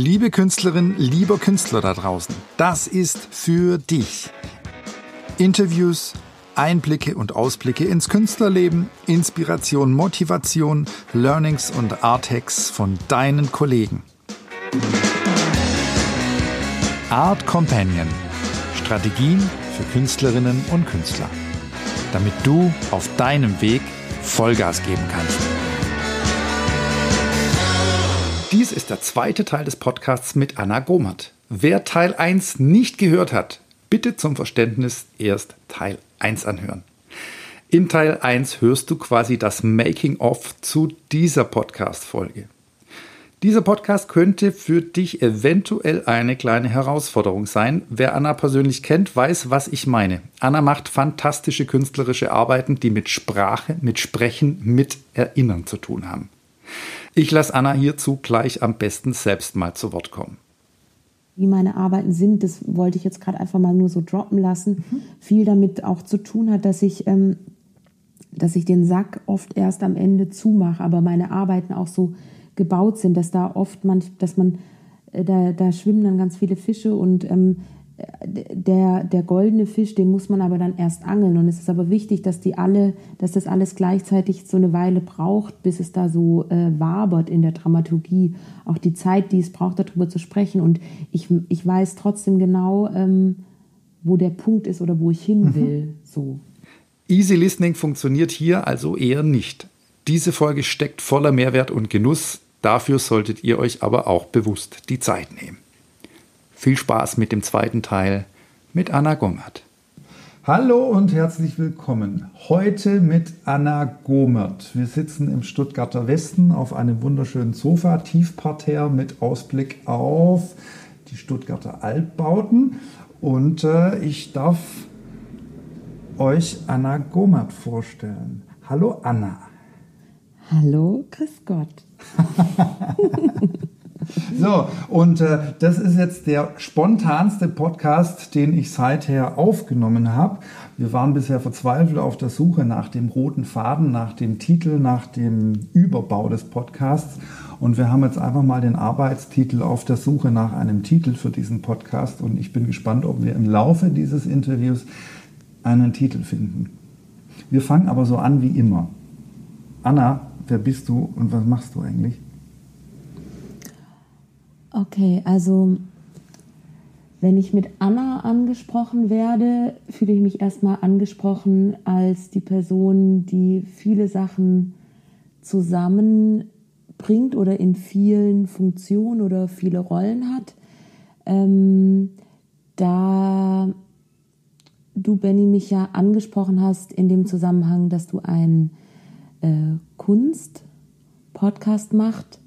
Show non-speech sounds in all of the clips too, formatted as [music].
Liebe Künstlerin, lieber Künstler da draußen, das ist für dich. Interviews, Einblicke und Ausblicke ins Künstlerleben, Inspiration, Motivation, Learnings und Arthacks von deinen Kollegen. Art Companion. Strategien für Künstlerinnen und Künstler. Damit du auf deinem Weg Vollgas geben kannst. Dies ist der zweite Teil des Podcasts mit Anna Gomert. Wer Teil 1 nicht gehört hat, bitte zum Verständnis erst Teil 1 anhören. In Teil 1 hörst du quasi das Making-of zu dieser Podcast-Folge. Dieser Podcast könnte für dich eventuell eine kleine Herausforderung sein. Wer Anna persönlich kennt, weiß, was ich meine. Anna macht fantastische künstlerische Arbeiten, die mit Sprache, mit Sprechen, mit Erinnern zu tun haben. Ich lasse Anna hierzu gleich am besten selbst mal zu Wort kommen wie meine Arbeiten sind, das wollte ich jetzt gerade einfach mal nur so droppen lassen, mhm. viel damit auch zu tun hat, dass ich, ähm, dass ich den Sack oft erst am Ende zumache, aber meine Arbeiten auch so gebaut sind, dass da oft man, dass man, äh, da, da schwimmen dann ganz viele Fische und ähm, der, der goldene Fisch, den muss man aber dann erst angeln. Und es ist aber wichtig, dass die alle, dass das alles gleichzeitig so eine Weile braucht, bis es da so äh, wabert in der Dramaturgie. Auch die Zeit, die es braucht, darüber zu sprechen. Und ich, ich weiß trotzdem genau, ähm, wo der Punkt ist oder wo ich hin mhm. will. Mhm. So. Easy Listening funktioniert hier also eher nicht. Diese Folge steckt voller Mehrwert und Genuss. Dafür solltet ihr euch aber auch bewusst die Zeit nehmen. Viel Spaß mit dem zweiten Teil mit Anna Gomert. Hallo und herzlich willkommen. Heute mit Anna Gomert. Wir sitzen im Stuttgarter Westen auf einem wunderschönen Sofa, Tiefparterre mit Ausblick auf die Stuttgarter Altbauten. Und äh, ich darf euch Anna Gomert vorstellen. Hallo Anna. Hallo, grüß Gott. [laughs] [laughs] So, und äh, das ist jetzt der spontanste Podcast, den ich seither aufgenommen habe. Wir waren bisher verzweifelt auf der Suche nach dem roten Faden, nach dem Titel, nach dem Überbau des Podcasts. Und wir haben jetzt einfach mal den Arbeitstitel auf der Suche nach einem Titel für diesen Podcast. Und ich bin gespannt, ob wir im Laufe dieses Interviews einen Titel finden. Wir fangen aber so an wie immer. Anna, wer bist du und was machst du eigentlich? Okay, also wenn ich mit Anna angesprochen werde, fühle ich mich erstmal angesprochen als die Person, die viele Sachen zusammenbringt oder in vielen Funktionen oder viele Rollen hat. Ähm, da du, Benny, mich ja angesprochen hast in dem Zusammenhang, dass du einen äh, Kunst-Podcast machst,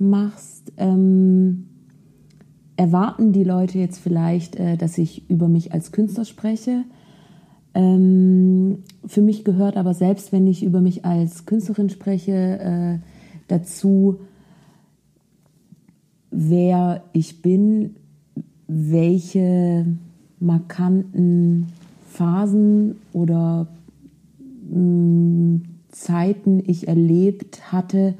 machst, ähm, erwarten die Leute jetzt vielleicht, äh, dass ich über mich als Künstler spreche. Ähm, für mich gehört aber selbst, wenn ich über mich als Künstlerin spreche, äh, dazu, wer ich bin, welche markanten Phasen oder mh, mm, Zeiten ich erlebt hatte,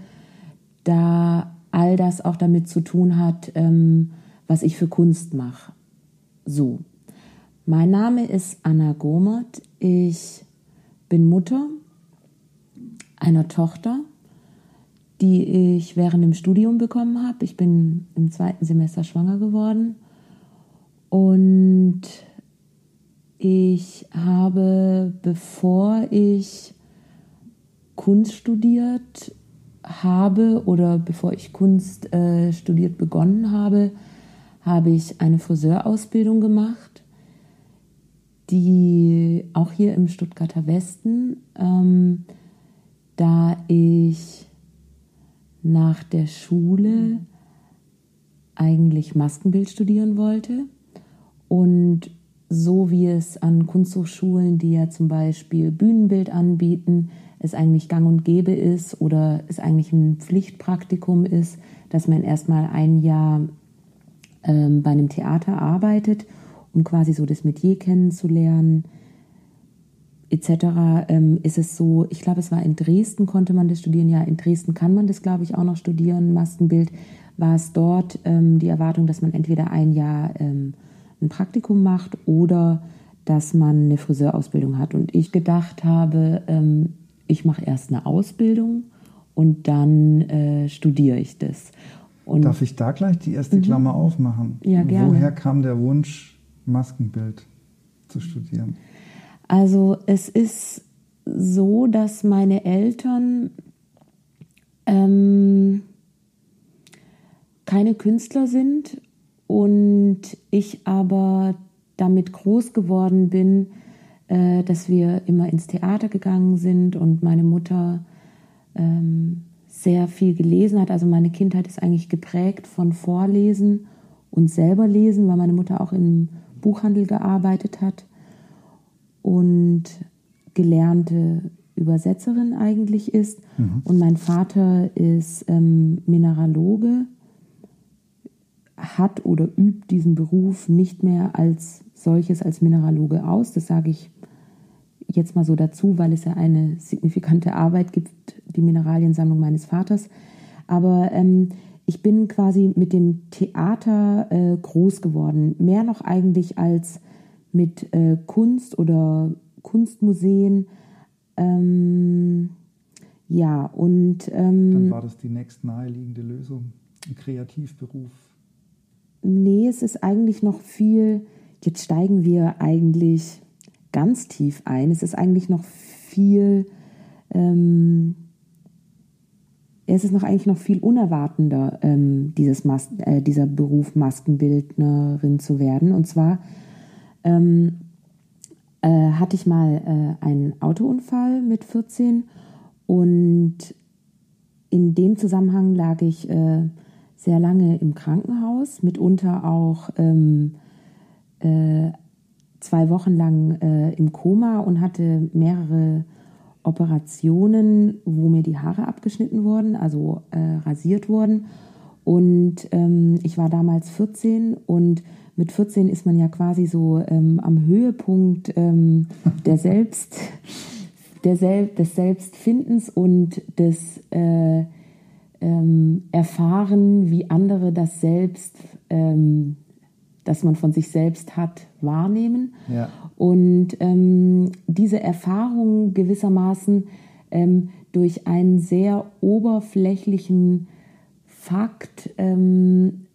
da all das auch damit zu tun hat, ähm, was ich für Kunst mache. So, mein Name ist Anna Gomert. Ich bin Mutter einer Tochter, die ich während dem Studium bekommen habe. Ich bin im zweiten Semester schwanger geworden und ich habe, bevor ich Kunst studiert habe oder bevor ich Kunst äh, studiert begonnen habe, habe ich eine Friseurausbildung gemacht, die auch hier im Stuttgarter Westen, ähm, da ich nach der Schule eigentlich Maskenbild studieren wollte. Und so wie es an Kunsthochschulen, die ja zum Beispiel Bühnenbild anbieten, es eigentlich gang und gäbe ist oder es eigentlich ein Pflichtpraktikum ist, dass man erstmal ein Jahr ähm, bei einem Theater arbeitet, um quasi so das Metier kennenzulernen, etc., ähm, ist es so, ich glaube, es war in Dresden, konnte man das studieren. Ja, in Dresden kann man das, glaube ich, auch noch studieren, Maskenbild. war es dort ähm, die Erwartung, dass man entweder ein Jahr ähm, ein Praktikum macht oder dass man eine Friseurausbildung hat. Und ich gedacht habe, ähm, ich mache erst eine Ausbildung und dann äh, studiere ich das. Und Darf ich da gleich die erste mhm. Klammer aufmachen? Ja, gerne. Woher kam der Wunsch, Maskenbild zu studieren? Also es ist so, dass meine Eltern ähm, keine Künstler sind und ich aber damit groß geworden bin, äh, dass wir immer ins Theater gegangen sind und meine Mutter ähm, sehr viel gelesen hat. Also meine Kindheit ist eigentlich geprägt von Vorlesen und selber lesen, weil meine Mutter auch im Buchhandel gearbeitet hat und gelernte Übersetzerin eigentlich ist. Mhm. Und mein Vater ist ähm, Mineraloge, hat oder übt diesen Beruf nicht mehr als solches, als Mineraloge aus. Das sage ich jetzt mal so dazu, weil es ja eine signifikante Arbeit gibt, die Mineraliensammlung meines Vaters. Aber ähm, ich bin quasi mit dem Theater äh, groß geworden. Mehr noch eigentlich als mit äh, Kunst oder Kunstmuseen. Ähm, ja, und. Ähm, Dann war das die nächst naheliegende Lösung, ein Kreativberuf. Nee, es ist eigentlich noch viel. Jetzt steigen wir eigentlich ganz tief ein. Es ist eigentlich noch viel, ähm, es ist noch eigentlich noch viel unerwartender, ähm, dieses Mas äh, dieser Beruf Maskenbildnerin zu werden. Und zwar ähm, äh, hatte ich mal äh, einen Autounfall mit 14 und in dem Zusammenhang lag ich äh, sehr lange im Krankenhaus, mitunter auch ähm, äh, zwei Wochen lang äh, im Koma und hatte mehrere Operationen, wo mir die Haare abgeschnitten wurden, also äh, rasiert wurden. Und ähm, ich war damals 14 und mit 14 ist man ja quasi so ähm, am Höhepunkt ähm, [laughs] der Selbst, der Sel des Selbstfindens und des äh, ähm, Erfahren, wie andere das Selbst ähm, das man von sich selbst hat, wahrnehmen. Ja. Und ähm, diese Erfahrung gewissermaßen ähm, durch einen sehr oberflächlichen Fakt, ähm,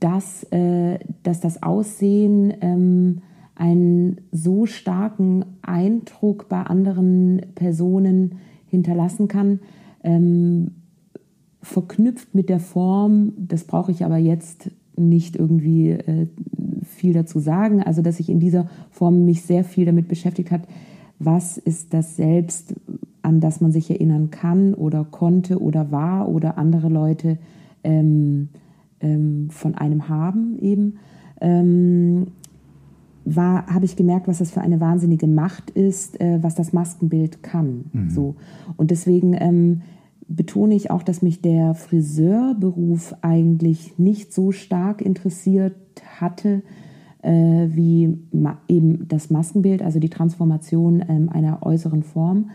dass, äh, dass das Aussehen ähm, einen so starken Eindruck bei anderen Personen hinterlassen kann, ähm, verknüpft mit der Form, das brauche ich aber jetzt nicht irgendwie äh, viel dazu sagen. Also, dass sich in dieser Form mich sehr viel damit beschäftigt hat, was ist das Selbst, an das man sich erinnern kann oder konnte oder war oder andere Leute ähm, ähm, von einem haben eben. Ähm, war, habe ich gemerkt, was das für eine wahnsinnige Macht ist, äh, was das Maskenbild kann. Mhm. So. Und deswegen ähm, betone ich auch, dass mich der Friseurberuf eigentlich nicht so stark interessiert hatte, äh, wie eben das Maskenbild, also die Transformation ähm, einer äußeren Form,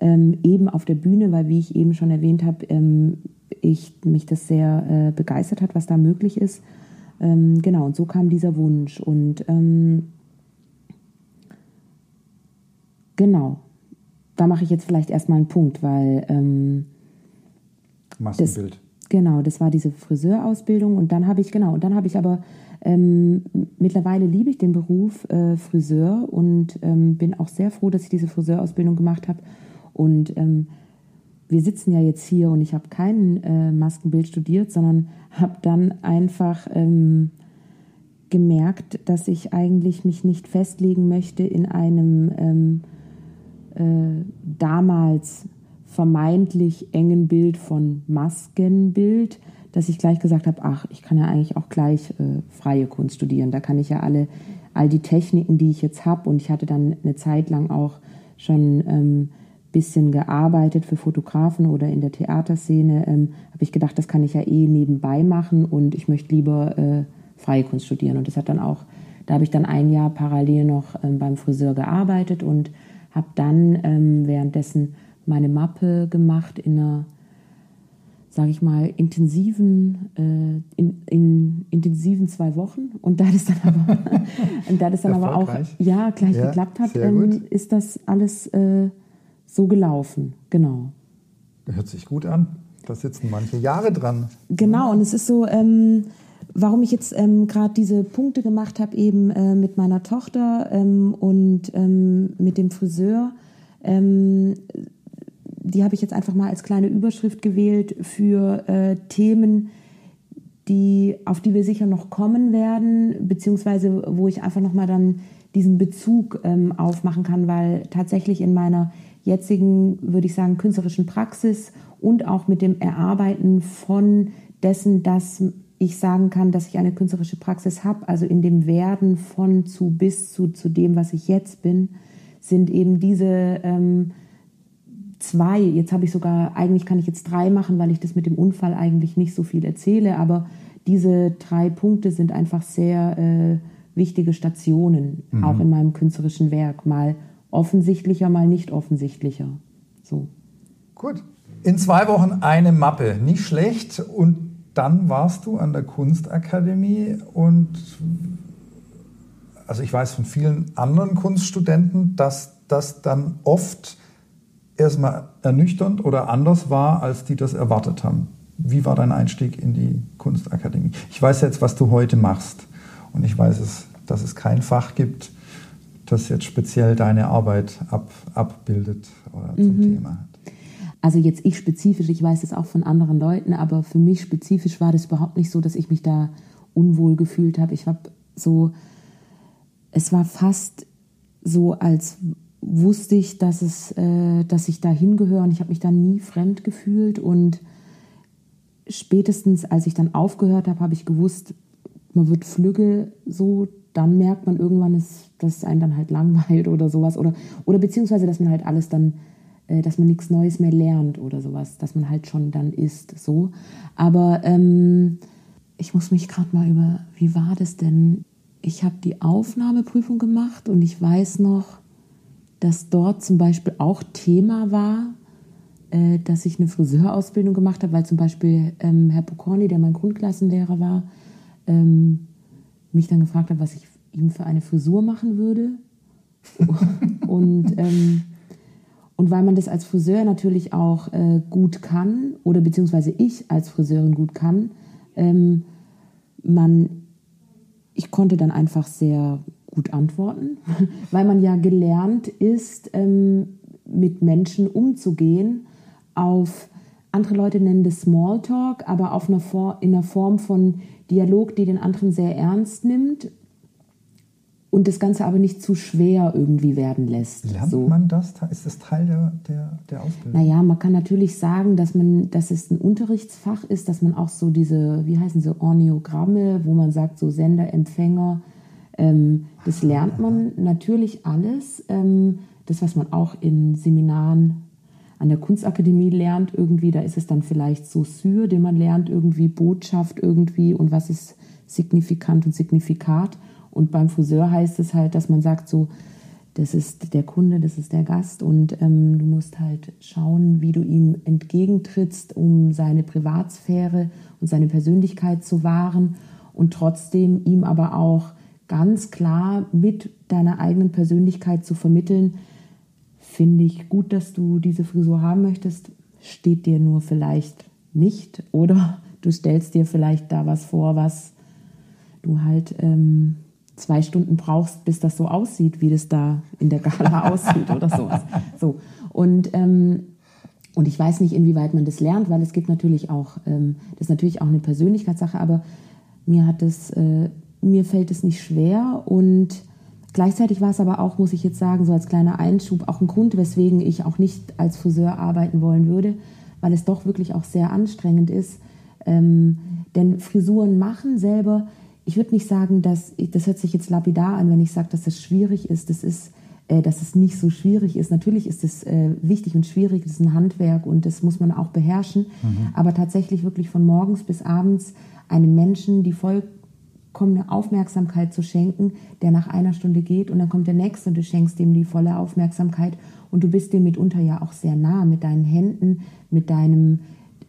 ähm, eben auf der Bühne, weil, wie ich eben schon erwähnt habe, ähm, ich, mich das sehr äh, begeistert hat, was da möglich ist. Ähm, genau, und so kam dieser Wunsch. Und ähm, genau, da mache ich jetzt vielleicht erstmal einen Punkt, weil ähm, Maskenbild. Das, genau, das war diese Friseurausbildung und dann habe ich, genau, und dann habe ich aber ähm, mittlerweile liebe ich den Beruf äh, Friseur und ähm, bin auch sehr froh, dass ich diese Friseurausbildung gemacht habe. Und ähm, wir sitzen ja jetzt hier und ich habe kein äh, Maskenbild studiert, sondern habe dann einfach ähm, gemerkt, dass ich eigentlich mich nicht festlegen möchte in einem ähm, äh, damals vermeintlich engen Bild von Maskenbild, dass ich gleich gesagt habe, ach, ich kann ja eigentlich auch gleich äh, freie Kunst studieren. Da kann ich ja alle, all die Techniken, die ich jetzt habe, und ich hatte dann eine Zeit lang auch schon ähm, bisschen gearbeitet für Fotografen oder in der Theaterszene, ähm, habe ich gedacht, das kann ich ja eh nebenbei machen und ich möchte lieber äh, freie Kunst studieren. Und das hat dann auch, da habe ich dann ein Jahr parallel noch ähm, beim Friseur gearbeitet und habe dann ähm, währenddessen meine Mappe gemacht in einer sage ich mal, intensiven, äh, in, in, intensiven zwei Wochen. Und da das dann aber, [laughs] und da das dann aber auch ja, gleich ja, geklappt hat, ähm, ist das alles äh, so gelaufen. Genau. Hört sich gut an. Da sitzen manche Jahre dran. Genau, und es ist so, ähm, warum ich jetzt ähm, gerade diese Punkte gemacht habe, eben äh, mit meiner Tochter ähm, und ähm, mit dem Friseur ähm, die habe ich jetzt einfach mal als kleine Überschrift gewählt für äh, Themen, die, auf die wir sicher noch kommen werden, beziehungsweise wo ich einfach nochmal dann diesen Bezug ähm, aufmachen kann, weil tatsächlich in meiner jetzigen, würde ich sagen, künstlerischen Praxis und auch mit dem Erarbeiten von dessen, dass ich sagen kann, dass ich eine künstlerische Praxis habe, also in dem Werden von zu bis zu, zu dem, was ich jetzt bin, sind eben diese ähm, zwei, jetzt habe ich sogar, eigentlich kann ich jetzt drei machen, weil ich das mit dem Unfall eigentlich nicht so viel erzähle, aber diese drei Punkte sind einfach sehr äh, wichtige Stationen, mhm. auch in meinem künstlerischen Werk. Mal offensichtlicher, mal nicht offensichtlicher. So. Gut. In zwei Wochen eine Mappe, nicht schlecht. Und dann warst du an der Kunstakademie und also ich weiß von vielen anderen Kunststudenten, dass das dann oft erstmal ernüchternd oder anders war, als die das erwartet haben. Wie war dein Einstieg in die Kunstakademie? Ich weiß jetzt, was du heute machst und ich weiß, es, dass es kein Fach gibt, das jetzt speziell deine Arbeit ab, abbildet oder zum mhm. Thema hat. Also jetzt ich spezifisch, ich weiß es auch von anderen Leuten, aber für mich spezifisch war das überhaupt nicht so, dass ich mich da unwohl gefühlt habe. Ich habe so, es war fast so, als wusste ich, dass, es, äh, dass ich da hingehöre und ich habe mich da nie fremd gefühlt. Und spätestens, als ich dann aufgehört habe, habe ich gewusst, man wird flügge so, dann merkt man irgendwann, dass, dass es einen dann halt langweilt oder sowas. Oder, oder beziehungsweise, dass man halt alles dann, äh, dass man nichts Neues mehr lernt oder sowas, dass man halt schon dann ist. So. Aber ähm, ich muss mich gerade mal über, wie war das denn? Ich habe die Aufnahmeprüfung gemacht und ich weiß noch, dass dort zum Beispiel auch Thema war, äh, dass ich eine Friseurausbildung gemacht habe, weil zum Beispiel ähm, Herr Pokorny, der mein Grundklassenlehrer war, ähm, mich dann gefragt hat, was ich ihm für eine Frisur machen würde. [laughs] und, ähm, und weil man das als Friseur natürlich auch äh, gut kann, oder beziehungsweise ich als Friseurin gut kann, ähm, man, ich konnte dann einfach sehr gut antworten, [laughs] weil man ja gelernt ist, ähm, mit Menschen umzugehen auf, andere Leute nennen das Smalltalk, aber auf einer in einer Form von Dialog, die den anderen sehr ernst nimmt und das Ganze aber nicht zu schwer irgendwie werden lässt. Lernt so. man das? Ist das Teil der, der, der Ausbildung? Naja, man kann natürlich sagen, dass, man, dass es ein Unterrichtsfach ist, dass man auch so diese, wie heißen sie, Orniogramme, wo man sagt, so Sender, Empfänger, ähm, das lernt man natürlich alles. Ähm, das, was man auch in Seminaren an der Kunstakademie lernt, irgendwie, da ist es dann vielleicht so Syr, den man lernt, irgendwie Botschaft irgendwie und was ist signifikant und signifikat. Und beim Friseur heißt es halt, dass man sagt so, das ist der Kunde, das ist der Gast und ähm, du musst halt schauen, wie du ihm entgegentrittst, um seine Privatsphäre und seine Persönlichkeit zu wahren und trotzdem ihm aber auch ganz klar mit deiner eigenen Persönlichkeit zu vermitteln, finde ich gut, dass du diese Frisur haben möchtest, steht dir nur vielleicht nicht oder du stellst dir vielleicht da was vor, was du halt ähm, zwei Stunden brauchst, bis das so aussieht, wie das da in der Gala [laughs] aussieht oder sowas. So. Und, ähm, und ich weiß nicht, inwieweit man das lernt, weil es gibt natürlich auch, ähm, das ist natürlich auch eine Persönlichkeitssache, aber mir hat es äh, mir fällt es nicht schwer und gleichzeitig war es aber auch, muss ich jetzt sagen, so als kleiner Einschub, auch ein Grund, weswegen ich auch nicht als Friseur arbeiten wollen würde, weil es doch wirklich auch sehr anstrengend ist. Ähm, denn Frisuren machen selber, ich würde nicht sagen, dass, das hört sich jetzt lapidar an, wenn ich sage, dass das schwierig ist. Das ist, äh, dass es nicht so schwierig ist. Natürlich ist es äh, wichtig und schwierig, das ist ein Handwerk und das muss man auch beherrschen. Mhm. Aber tatsächlich wirklich von morgens bis abends einem Menschen die voll eine Aufmerksamkeit zu schenken, der nach einer Stunde geht und dann kommt der nächste und du schenkst ihm die volle Aufmerksamkeit und du bist dem mitunter ja auch sehr nah mit deinen Händen, mit deinem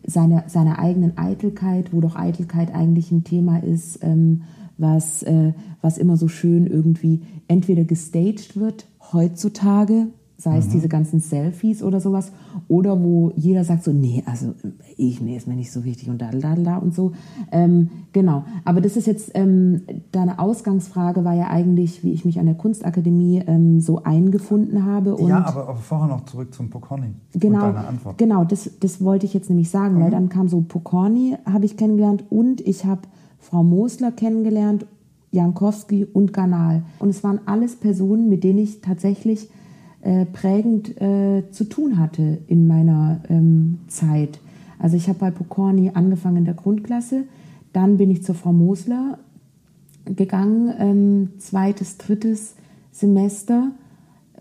seiner, seiner eigenen Eitelkeit, wo doch Eitelkeit eigentlich ein Thema ist, ähm, was, äh, was immer so schön irgendwie entweder gestaged wird heutzutage, sei es mhm. diese ganzen Selfies oder sowas, oder wo jeder sagt so, nee, also ich, nee, ist mir nicht so wichtig und da, da, da und so. Ähm, genau, aber das ist jetzt, ähm, deine Ausgangsfrage war ja eigentlich, wie ich mich an der Kunstakademie ähm, so eingefunden habe. Und ja, aber, aber vorher noch zurück zum Pokorny genau, und deine Antwort. Genau, das, das wollte ich jetzt nämlich sagen, mhm. weil dann kam so Pokorny, habe ich kennengelernt und ich habe Frau Mosler kennengelernt, Jankowski und Ganal. Und es waren alles Personen, mit denen ich tatsächlich äh, prägend äh, zu tun hatte in meiner ähm, Zeit. Also ich habe bei Pokorny angefangen in der Grundklasse, dann bin ich zur Frau Mosler gegangen, ähm, zweites, drittes Semester,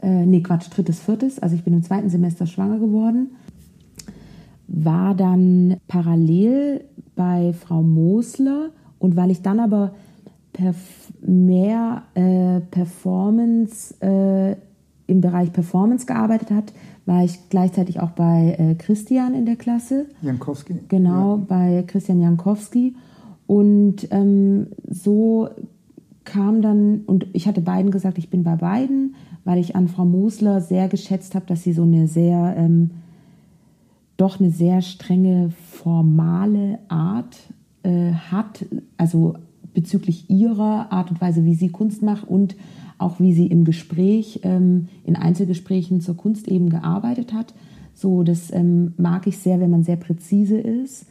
äh, nee Quatsch, drittes, viertes, also ich bin im zweiten Semester schwanger geworden, war dann parallel bei Frau Mosler und weil ich dann aber perf mehr äh, Performance äh, im Bereich Performance gearbeitet hat, war ich gleichzeitig auch bei äh, Christian in der Klasse. Jankowski. Genau, ja. bei Christian Jankowski. Und ähm, so kam dann, und ich hatte beiden gesagt, ich bin bei beiden, weil ich an Frau Mosler sehr geschätzt habe, dass sie so eine sehr, ähm, doch eine sehr strenge formale Art äh, hat, also bezüglich ihrer Art und Weise, wie sie Kunst macht und auch wie sie im Gespräch, ähm, in Einzelgesprächen zur Kunst eben gearbeitet hat. So, das ähm, mag ich sehr, wenn man sehr präzise ist.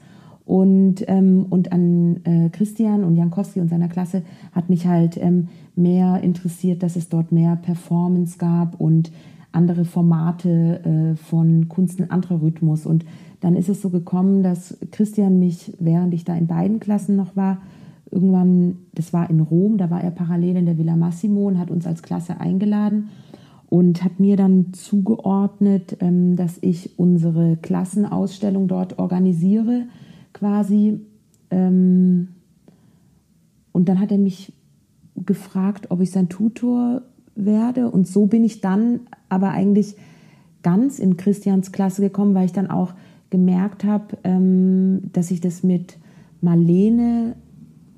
Und, ähm, und an äh, Christian und Jankowski und seiner Klasse hat mich halt ähm, mehr interessiert, dass es dort mehr Performance gab und andere Formate äh, von Kunst, ein anderer Rhythmus. Und dann ist es so gekommen, dass Christian mich, während ich da in beiden Klassen noch war, irgendwann, das war in Rom, da war er parallel in der Villa Massimo und hat uns als Klasse eingeladen und hat mir dann zugeordnet, ähm, dass ich unsere Klassenausstellung dort organisiere, quasi. Ähm, und dann hat er mich gefragt, ob ich sein Tutor werde. Und so bin ich dann aber eigentlich ganz in Christians Klasse gekommen, weil ich dann auch gemerkt habe, ähm, dass ich das mit Marlene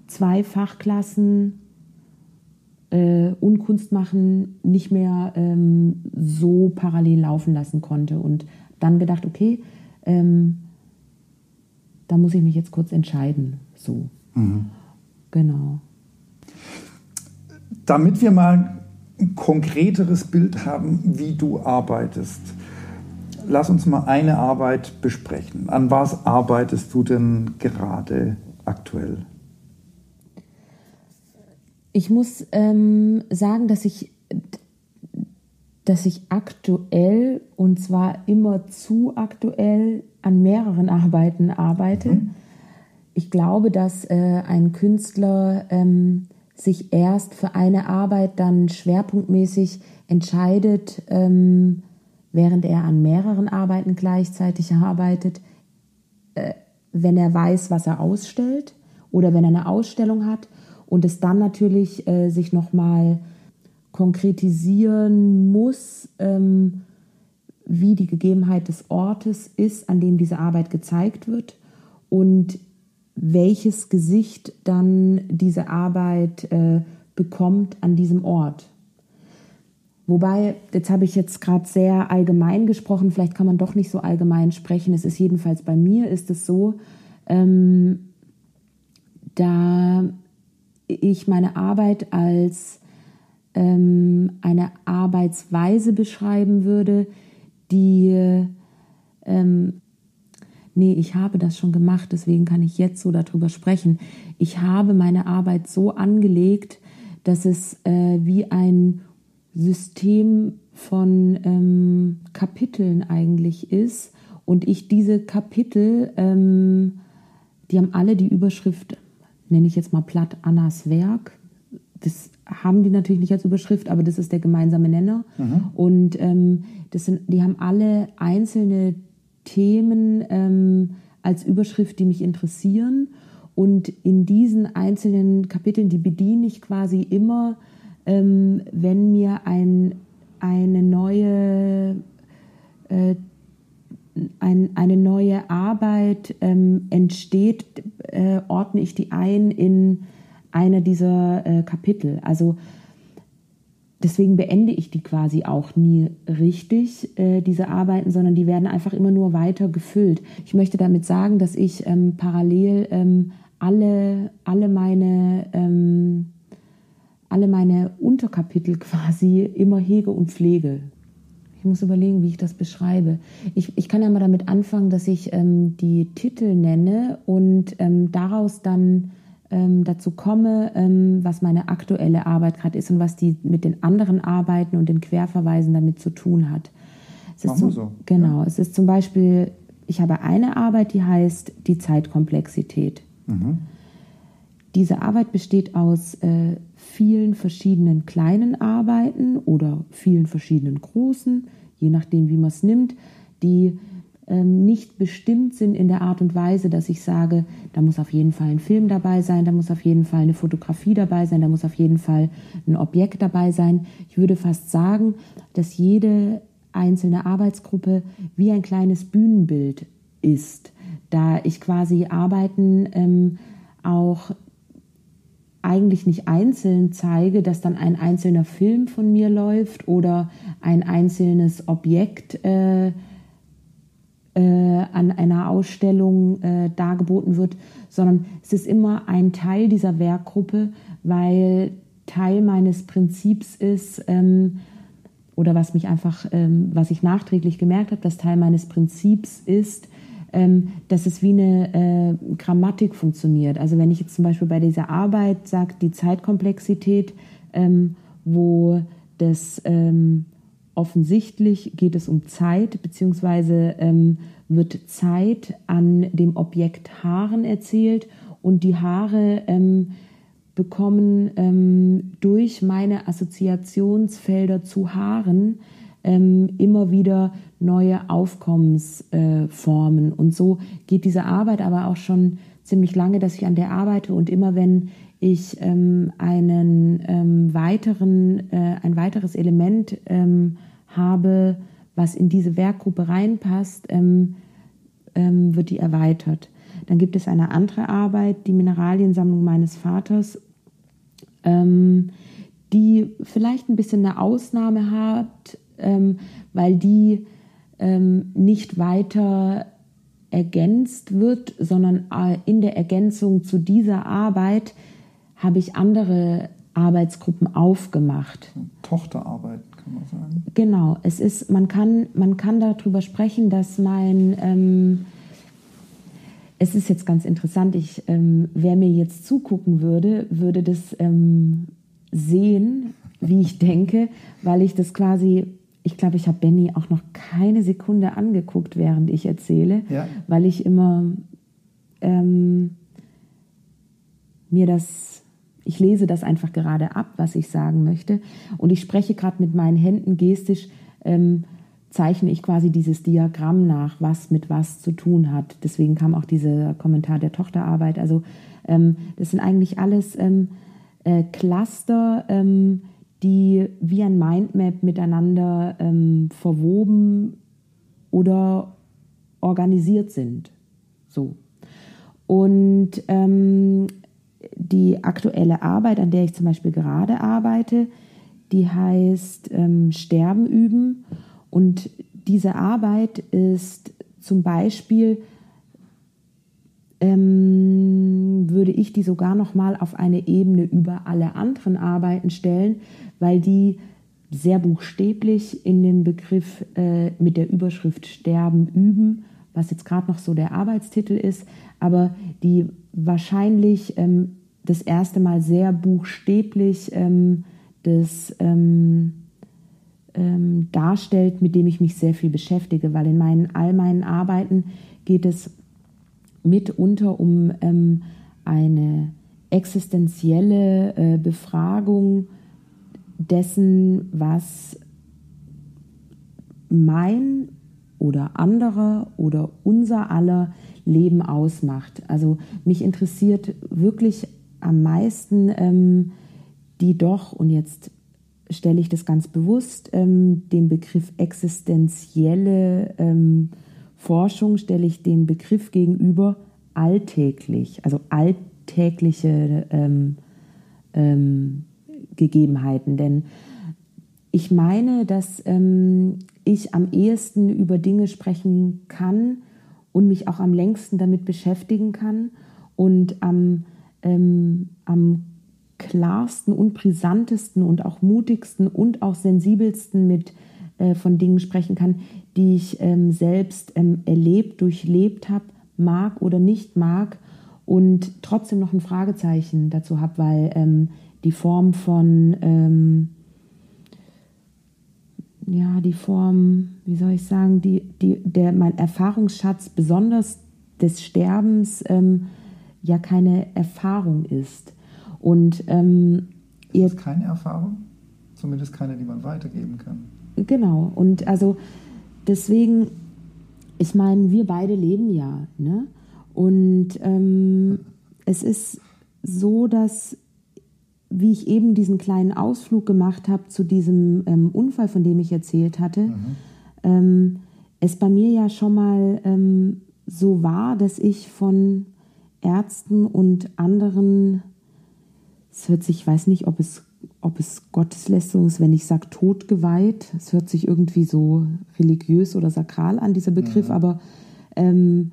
zwei Fachklassen äh, Unkunst machen nicht mehr ähm, so parallel laufen lassen konnte. Und dann gedacht, okay, ähm, da muss ich mich jetzt kurz entscheiden. So. Mhm. Genau. Damit wir mal ein konkreteres Bild haben, wie du arbeitest, lass uns mal eine Arbeit besprechen. An was arbeitest du denn gerade aktuell? Ich muss ähm, sagen, dass ich, dass ich aktuell und zwar immer zu aktuell an mehreren Arbeiten arbeite. Mhm. Ich glaube, dass äh, ein Künstler ähm, sich erst für eine Arbeit dann schwerpunktmäßig entscheidet, ähm, während er an mehreren Arbeiten gleichzeitig arbeitet, äh, wenn er weiß, was er ausstellt oder wenn er eine Ausstellung hat und es dann natürlich äh, sich nochmal konkretisieren muss, ähm, wie die Gegebenheit des Ortes ist, an dem diese Arbeit gezeigt wird und welches Gesicht dann diese Arbeit äh, bekommt an diesem Ort. Wobei, jetzt habe ich jetzt gerade sehr allgemein gesprochen, vielleicht kann man doch nicht so allgemein sprechen. Es ist jedenfalls bei mir ist es so, ähm, da ich meine Arbeit als ähm, eine Arbeitsweise beschreiben würde, die, ähm, nee, ich habe das schon gemacht, deswegen kann ich jetzt so darüber sprechen. Ich habe meine Arbeit so angelegt, dass es äh, wie ein System von ähm, Kapiteln eigentlich ist und ich diese Kapitel, ähm, die haben alle die Überschrift nenne ich jetzt mal platt Annas Werk. Das haben die natürlich nicht als Überschrift, aber das ist der gemeinsame Nenner. Mhm. Und ähm, das sind, die haben alle einzelne Themen ähm, als Überschrift, die mich interessieren. Und in diesen einzelnen Kapiteln, die bediene ich quasi immer, ähm, wenn mir ein, eine neue äh, ein, eine neue Arbeit ähm, entsteht, äh, ordne ich die ein in einer dieser äh, Kapitel. Also deswegen beende ich die quasi auch nie richtig, äh, diese Arbeiten, sondern die werden einfach immer nur weiter gefüllt. Ich möchte damit sagen, dass ich ähm, parallel ähm, alle, alle meine ähm, alle meine Unterkapitel quasi immer hege und pflege. Ich muss überlegen, wie ich das beschreibe. Ich, ich kann ja mal damit anfangen, dass ich ähm, die Titel nenne und ähm, daraus dann ähm, dazu komme, ähm, was meine aktuelle Arbeit gerade ist und was die mit den anderen Arbeiten und den Querverweisen damit zu tun hat. Es ist zum, so. Genau, ja. es ist zum Beispiel, ich habe eine Arbeit, die heißt die Zeitkomplexität. Mhm. Diese Arbeit besteht aus äh, vielen verschiedenen kleinen Arbeiten oder vielen verschiedenen großen, je nachdem, wie man es nimmt, die ähm, nicht bestimmt sind in der Art und Weise, dass ich sage, da muss auf jeden Fall ein Film dabei sein, da muss auf jeden Fall eine Fotografie dabei sein, da muss auf jeden Fall ein Objekt dabei sein. Ich würde fast sagen, dass jede einzelne Arbeitsgruppe wie ein kleines Bühnenbild ist, da ich quasi Arbeiten ähm, auch eigentlich nicht einzeln zeige, dass dann ein einzelner Film von mir läuft oder ein einzelnes Objekt äh, äh, an einer Ausstellung äh, dargeboten wird, sondern es ist immer ein Teil dieser Werkgruppe, weil Teil meines Prinzips ist, ähm, oder was mich einfach, ähm, was ich nachträglich gemerkt habe, dass Teil meines Prinzips ist, ähm, dass es wie eine äh, Grammatik funktioniert. Also wenn ich jetzt zum Beispiel bei dieser Arbeit sage, die Zeitkomplexität, ähm, wo das ähm, offensichtlich geht es um Zeit, beziehungsweise ähm, wird Zeit an dem Objekt Haaren erzählt und die Haare ähm, bekommen ähm, durch meine Assoziationsfelder zu Haaren ähm, immer wieder neue Aufkommensformen. Äh, und so geht diese Arbeit aber auch schon ziemlich lange, dass ich an der arbeite. Und immer wenn ich ähm, einen ähm, weiteren, äh, ein weiteres Element ähm, habe, was in diese Werkgruppe reinpasst, ähm, ähm, wird die erweitert. Dann gibt es eine andere Arbeit, die Mineraliensammlung meines Vaters, die vielleicht ein bisschen eine Ausnahme hat, ähm, weil die ähm, nicht weiter ergänzt wird, sondern äh, in der Ergänzung zu dieser Arbeit habe ich andere Arbeitsgruppen aufgemacht. Tochterarbeit kann man sagen. Genau, es ist, man kann, man kann darüber sprechen, dass mein ähm, es ist jetzt ganz interessant, ich, ähm, wer mir jetzt zugucken würde, würde das ähm, sehen, wie ich denke, weil ich das quasi ich glaube, ich habe Benny auch noch keine Sekunde angeguckt, während ich erzähle, ja. weil ich immer ähm, mir das, ich lese das einfach gerade ab, was ich sagen möchte. Und ich spreche gerade mit meinen Händen gestisch, ähm, zeichne ich quasi dieses Diagramm nach, was mit was zu tun hat. Deswegen kam auch dieser Kommentar der Tochterarbeit. Also ähm, das sind eigentlich alles ähm, äh, Cluster, ähm, die wie ein Mindmap miteinander ähm, verwoben oder organisiert sind. So. Und ähm, die aktuelle Arbeit, an der ich zum Beispiel gerade arbeite, die heißt ähm, Sterben üben. Und diese Arbeit ist zum Beispiel, ähm, würde ich die sogar noch mal auf eine Ebene über alle anderen Arbeiten stellen, weil die sehr buchstäblich in dem Begriff äh, mit der Überschrift Sterben üben, was jetzt gerade noch so der Arbeitstitel ist, aber die wahrscheinlich ähm, das erste Mal sehr buchstäblich ähm, das ähm, ähm darstellt, mit dem ich mich sehr viel beschäftige, weil in meinen, all meinen Arbeiten geht es mitunter um ähm, eine existenzielle äh, Befragung dessen, was mein oder anderer oder unser aller Leben ausmacht. Also mich interessiert wirklich am meisten ähm, die doch, und jetzt stelle ich das ganz bewusst, ähm, den Begriff existenzielle ähm, Forschung stelle ich den Begriff gegenüber alltäglich, also alltägliche ähm, ähm, Gegebenheiten. Denn ich meine, dass ähm, ich am ehesten über Dinge sprechen kann und mich auch am längsten damit beschäftigen kann und am, ähm, am klarsten und brisantesten und auch mutigsten und auch sensibelsten mit äh, von Dingen sprechen kann, die ich ähm, selbst ähm, erlebt, durchlebt habe, mag oder nicht mag und trotzdem noch ein Fragezeichen dazu habe, weil ähm, die Form von ähm, ja, die Form, wie soll ich sagen, die, die, der, mein Erfahrungsschatz besonders des Sterbens ähm, ja keine Erfahrung ist. Und ähm, ist keine Erfahrung? Zumindest keine, die man weitergeben kann. Genau. Und also deswegen, ich meine, wir beide leben ja, ne? Und ähm, es ist so, dass wie ich eben diesen kleinen Ausflug gemacht habe zu diesem ähm, Unfall, von dem ich erzählt hatte, mhm. ähm, es bei mir ja schon mal ähm, so war, dass ich von Ärzten und anderen, es hört sich, ich weiß nicht, ob es, ob es Gotteslästerung ist, wenn ich sage totgeweiht, es hört sich irgendwie so religiös oder sakral an, dieser Begriff, mhm. aber ähm,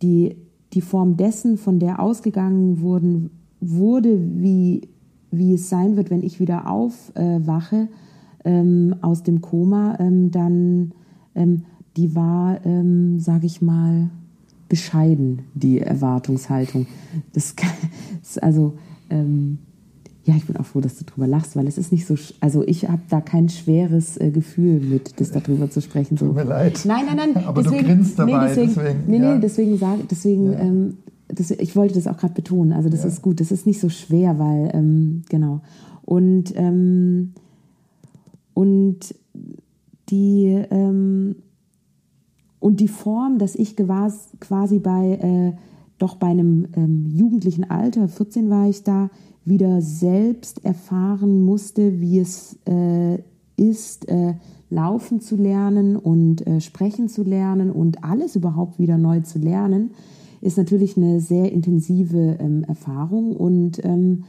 die, die Form dessen, von der ausgegangen wurden, wurde, wie wie es sein wird, wenn ich wieder aufwache ähm, aus dem Koma, ähm, dann ähm, die war, ähm, sage ich mal, bescheiden, die Erwartungshaltung. Das, [laughs] ist also ähm, ja, ich bin auch froh, dass du darüber lachst, weil es ist nicht so, also ich habe da kein schweres äh, Gefühl mit, das darüber zu sprechen. So. Tut mir leid. Nein, nein, nein. Aber deswegen, du grinst dabei. Nee, deswegen, deswegen, nee, ja. nee, deswegen, sag, deswegen ja. ähm, das, ich wollte das auch gerade betonen. Also das ja. ist gut. Das ist nicht so schwer, weil ähm, genau. Und ähm, und die ähm, und die Form, dass ich quasi bei äh, doch bei einem ähm, jugendlichen Alter, 14 war ich da, wieder selbst erfahren musste, wie es äh, ist, äh, laufen zu lernen und äh, sprechen zu lernen und alles überhaupt wieder neu zu lernen ist natürlich eine sehr intensive ähm, Erfahrung und ähm,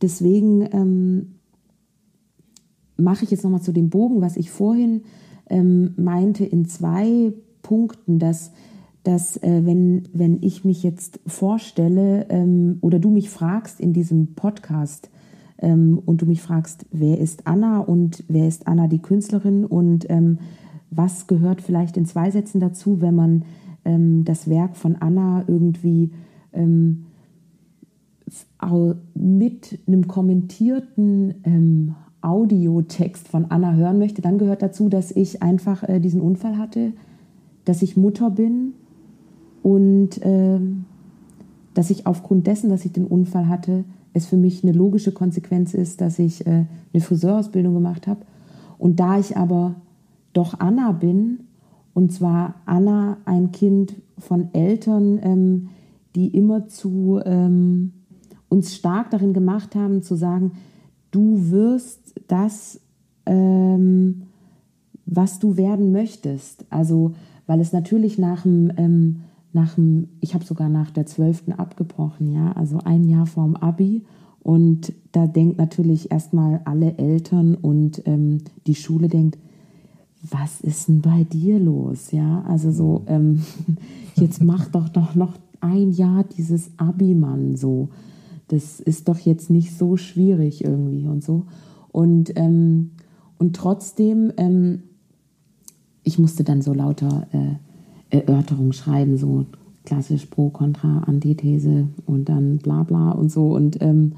deswegen ähm, mache ich jetzt nochmal zu dem Bogen, was ich vorhin ähm, meinte, in zwei Punkten, dass, dass äh, wenn, wenn ich mich jetzt vorstelle ähm, oder du mich fragst in diesem Podcast, ähm, und du mich fragst, wer ist Anna und wer ist Anna die Künstlerin und was gehört vielleicht in zwei Sätzen dazu, wenn man ähm, das Werk von Anna irgendwie ähm, mit einem kommentierten ähm, Audiotext von Anna hören möchte, dann gehört dazu, dass ich einfach äh, diesen Unfall hatte, dass ich Mutter bin und äh, dass ich aufgrund dessen, dass ich den Unfall hatte, es für mich eine logische Konsequenz ist, dass ich äh, eine Friseurausbildung gemacht habe. Und da ich aber doch Anna bin und zwar Anna, ein Kind von Eltern, ähm, die immer zu ähm, uns stark darin gemacht haben, zu sagen, du wirst das, ähm, was du werden möchtest. Also, weil es natürlich nach dem, ähm, nach dem ich habe sogar nach der 12. abgebrochen, ja, also ein Jahr vorm Abi. Und da denkt natürlich erstmal alle Eltern und ähm, die Schule denkt, was ist denn bei dir los? Ja, also so, mhm. ähm, [laughs] jetzt mach doch doch noch ein Jahr dieses Abi, Mann, so. Das ist doch jetzt nicht so schwierig irgendwie und so. Und, ähm, und trotzdem, ähm, ich musste dann so lauter äh, Erörterungen schreiben, so klassisch Pro, Contra, Antithese und dann bla bla und so. Und, ähm,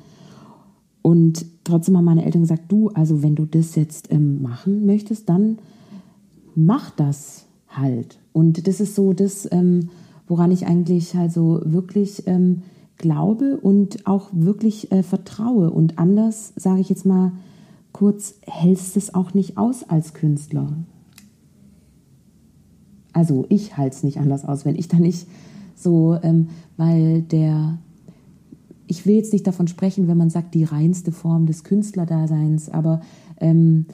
und trotzdem haben meine Eltern gesagt, du, also wenn du das jetzt ähm, machen möchtest, dann mach das halt. Und das ist so das, ähm, woran ich eigentlich halt so wirklich ähm, glaube und auch wirklich äh, vertraue. Und anders, sage ich jetzt mal kurz, hältst es auch nicht aus als Künstler. Also ich halte es nicht anders aus, wenn ich da nicht so, ähm, weil der, ich will jetzt nicht davon sprechen, wenn man sagt, die reinste Form des Künstlerdaseins, aber ähm,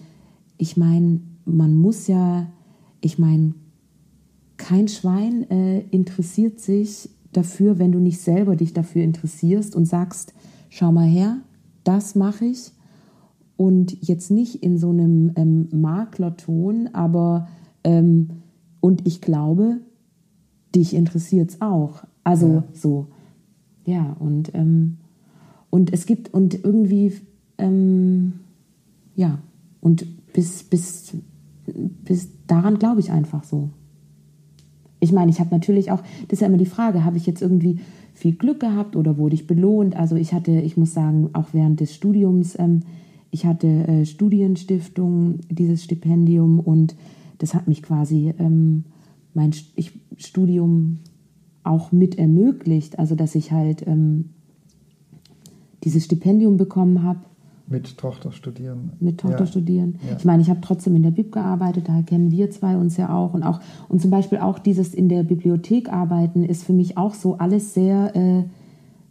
ich meine, man muss ja, ich meine, kein Schwein äh, interessiert sich dafür, wenn du nicht selber dich dafür interessierst und sagst, schau mal her, das mache ich. Und jetzt nicht in so einem ähm, Maklerton, aber ähm, und ich glaube, dich interessiert es auch. Also ja. so, ja, und, ähm, und es gibt, und irgendwie, ähm, ja, und bis, bis, bis daran glaube ich einfach so. Ich meine, ich habe natürlich auch, das ist ja immer die Frage, habe ich jetzt irgendwie viel Glück gehabt oder wurde ich belohnt? Also ich hatte, ich muss sagen, auch während des Studiums, ähm, ich hatte äh, Studienstiftung, dieses Stipendium und das hat mich quasi ähm, mein ich, Studium auch mit ermöglicht, also dass ich halt ähm, dieses Stipendium bekommen habe. Mit Tochter studieren. Mit Tochter ja. studieren. Ja. Ich meine, ich habe trotzdem in der Bib gearbeitet, daher kennen wir zwei uns ja auch. Und auch und zum Beispiel auch dieses in der Bibliothek arbeiten ist für mich auch so alles sehr äh,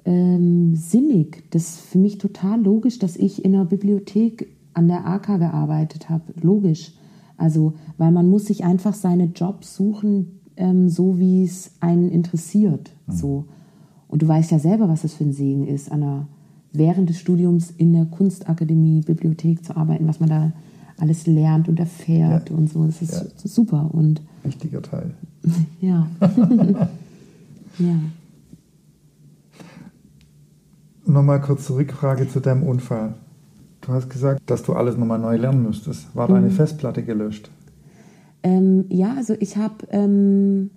ähm, sinnig. Das ist für mich total logisch, dass ich in der Bibliothek an der AK gearbeitet habe. Logisch. Also, weil man muss sich einfach seine Jobs suchen, ähm, so wie es einen interessiert. Mhm. So. Und du weißt ja selber, was das für ein Segen ist, an der, während des Studiums in der Kunstakademie, Bibliothek zu arbeiten, was man da alles lernt und erfährt ja. und so. Das ist, ja. super. Und Wichtiger Teil. [laughs] ja. [laughs] ja. Nochmal kurz Rückfrage zu deinem Unfall. Du hast gesagt, dass du alles nochmal neu lernen müsstest. War mhm. deine Festplatte gelöscht? Ähm, ja, also ich habe. Ähm,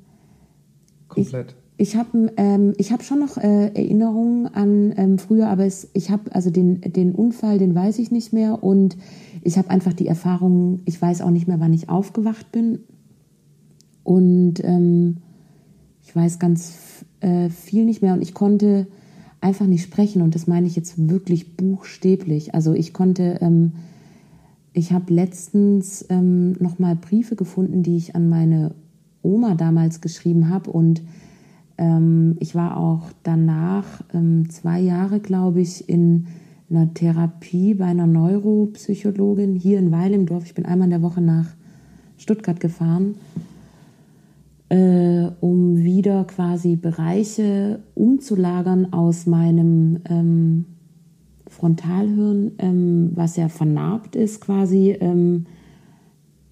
Komplett. Ich, ich habe ähm, hab schon noch äh, Erinnerungen an ähm, früher, aber es, ich habe also den, den Unfall, den weiß ich nicht mehr. Und ich habe einfach die Erfahrung, ich weiß auch nicht mehr, wann ich aufgewacht bin. Und ähm, ich weiß ganz äh, viel nicht mehr. Und ich konnte einfach nicht sprechen. Und das meine ich jetzt wirklich buchstäblich. Also ich konnte, ähm, ich habe letztens ähm, noch mal Briefe gefunden, die ich an meine Oma damals geschrieben habe und ähm, ich war auch danach ähm, zwei Jahre, glaube ich, in einer Therapie bei einer Neuropsychologin hier in Weil im Dorf. Ich bin einmal in der Woche nach Stuttgart gefahren äh, um wieder quasi Bereiche umzulagern aus meinem ähm, Frontalhirn, ähm, was ja vernarbt ist quasi, ähm,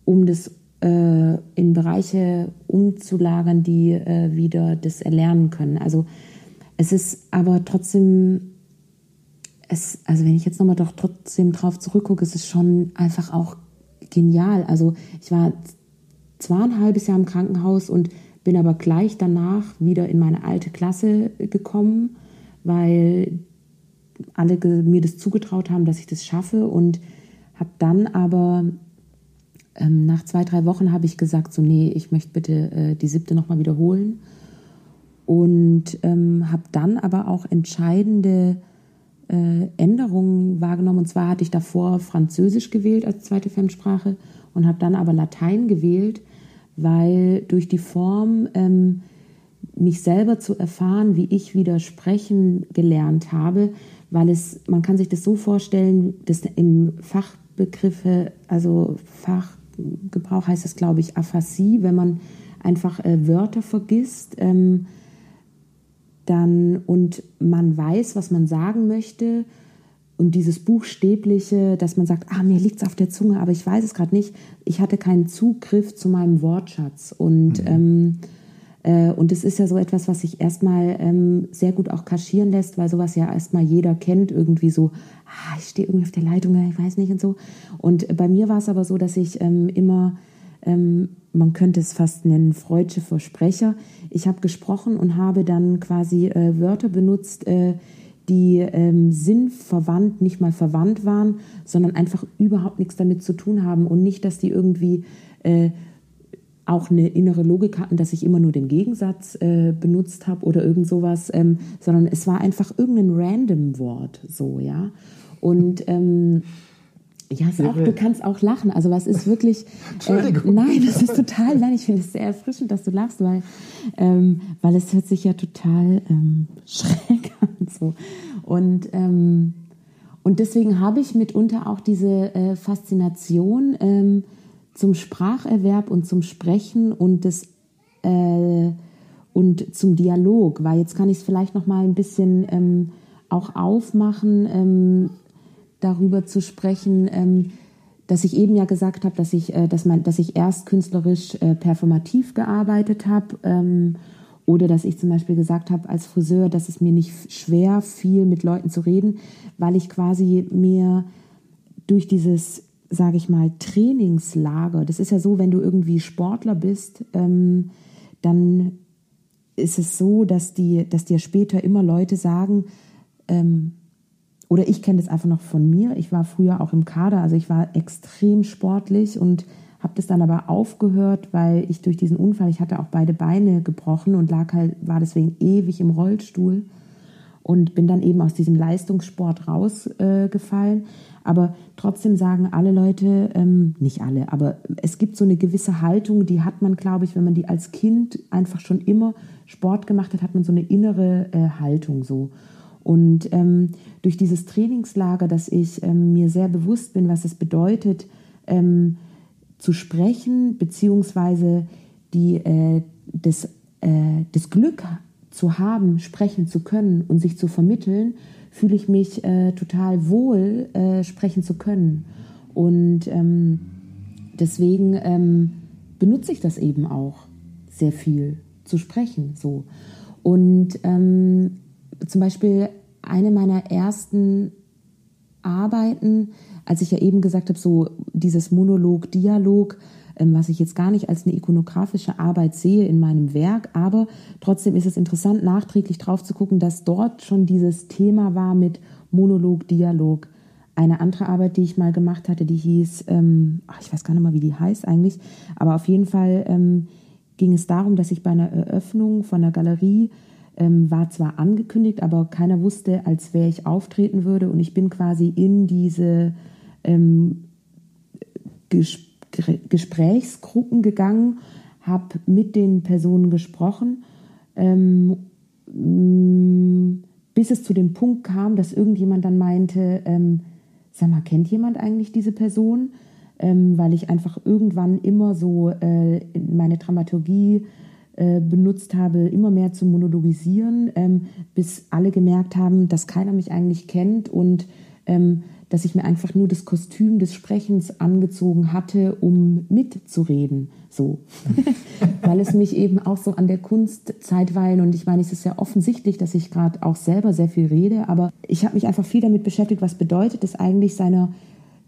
um das äh, in Bereiche umzulagern, die äh, wieder das erlernen können. Also es ist aber trotzdem, es, also wenn ich jetzt nochmal doch trotzdem drauf zurückgucke, es ist schon einfach auch genial. Also ich war zwar ein halbes Jahr im Krankenhaus und bin aber gleich danach wieder in meine alte Klasse gekommen, weil alle mir das zugetraut haben, dass ich das schaffe und habe dann aber ähm, nach zwei, drei Wochen habe ich gesagt, so nee, ich möchte bitte äh, die siebte nochmal wiederholen und ähm, habe dann aber auch entscheidende äh, Änderungen wahrgenommen. Und zwar hatte ich davor Französisch gewählt als zweite Fremdsprache und habe dann aber Latein gewählt, weil durch die Form ähm, mich selber zu erfahren, wie ich wieder sprechen gelernt habe, weil es, man kann sich das so vorstellen, dass im Fachbegriffe, also Fachgebrauch heißt es, glaube ich, Aphasie, wenn man einfach äh, Wörter vergisst, ähm, dann und man weiß, was man sagen möchte und dieses Buchstäbliche, dass man sagt, ah, mir liegt es auf der Zunge, aber ich weiß es gerade nicht. Ich hatte keinen Zugriff zu meinem Wortschatz. Und, mhm. ähm, äh, und das ist ja so etwas, was sich erstmal ähm, sehr gut auch kaschieren lässt, weil sowas ja erstmal jeder kennt, irgendwie so, ah, ich stehe irgendwie auf der Leitung, ich weiß nicht und so. Und bei mir war es aber so, dass ich ähm, immer ähm, man könnte es fast nennen, freudsche Versprecher. Ich habe gesprochen und habe dann quasi äh, Wörter benutzt, äh, die ähm, sinnverwandt, nicht mal verwandt waren, sondern einfach überhaupt nichts damit zu tun haben und nicht, dass die irgendwie äh, auch eine innere Logik hatten, dass ich immer nur den Gegensatz äh, benutzt habe oder irgend sowas, ähm, sondern es war einfach irgendein random Wort, so, ja. Und ähm, ja, auch, du kannst auch lachen. Also was ist wirklich. Entschuldigung. Äh, nein, das ist total, nein, ich finde es sehr erfrischend, dass du lachst, weil, ähm, weil es hört sich ja total ähm, schräg [laughs] an. So. Und, ähm, und deswegen habe ich mitunter auch diese äh, Faszination ähm, zum Spracherwerb und zum Sprechen und das äh, und zum Dialog, weil jetzt kann ich es vielleicht noch mal ein bisschen ähm, auch aufmachen, ähm, darüber zu sprechen, ähm, dass ich eben ja gesagt habe, dass ich, äh, dass dass ich erst künstlerisch äh, performativ gearbeitet habe ähm, oder dass ich zum Beispiel gesagt habe als Friseur, dass es mir nicht schwer fiel, mit Leuten zu reden, weil ich quasi mir durch dieses, sage ich mal, Trainingslager, das ist ja so, wenn du irgendwie Sportler bist, ähm, dann ist es so, dass, die, dass dir später immer Leute sagen, ähm, oder ich kenne das einfach noch von mir. Ich war früher auch im Kader, also ich war extrem sportlich und habe das dann aber aufgehört, weil ich durch diesen Unfall, ich hatte auch beide Beine gebrochen und lag halt, war deswegen ewig im Rollstuhl und bin dann eben aus diesem Leistungssport rausgefallen. Äh, aber trotzdem sagen alle Leute, ähm, nicht alle, aber es gibt so eine gewisse Haltung, die hat man, glaube ich, wenn man die als Kind einfach schon immer Sport gemacht hat, hat man so eine innere äh, Haltung so. Und ähm, durch dieses Trainingslager, dass ich ähm, mir sehr bewusst bin, was es bedeutet, ähm, zu sprechen, beziehungsweise die, äh, das, äh, das Glück zu haben, sprechen zu können und sich zu vermitteln, fühle ich mich äh, total wohl, äh, sprechen zu können. Und ähm, deswegen ähm, benutze ich das eben auch sehr viel, zu sprechen. So. Und ähm, zum Beispiel eine meiner ersten Arbeiten, als ich ja eben gesagt habe, so dieses Monolog, Dialog, ähm, was ich jetzt gar nicht als eine ikonografische Arbeit sehe in meinem Werk, aber trotzdem ist es interessant, nachträglich drauf zu gucken, dass dort schon dieses Thema war mit Monolog, Dialog. Eine andere Arbeit, die ich mal gemacht hatte, die hieß, ähm, ach, ich weiß gar nicht mal, wie die heißt eigentlich, aber auf jeden Fall ähm, ging es darum, dass ich bei einer Eröffnung von einer Galerie ähm, war zwar angekündigt, aber keiner wusste, als wer ich auftreten würde. Und ich bin quasi in diese ähm, Ges Gesprächsgruppen gegangen, habe mit den Personen gesprochen, ähm, bis es zu dem Punkt kam, dass irgendjemand dann meinte, ähm, sag mal, kennt jemand eigentlich diese Person? Ähm, weil ich einfach irgendwann immer so äh, meine Dramaturgie benutzt habe, immer mehr zu monologisieren, ähm, bis alle gemerkt haben, dass keiner mich eigentlich kennt und ähm, dass ich mir einfach nur das Kostüm des Sprechens angezogen hatte, um mitzureden, so. [laughs] Weil es mich eben auch so an der Kunst zeitweilen und ich meine, es ist ja offensichtlich, dass ich gerade auch selber sehr viel rede, aber ich habe mich einfach viel damit beschäftigt, was bedeutet es eigentlich seiner,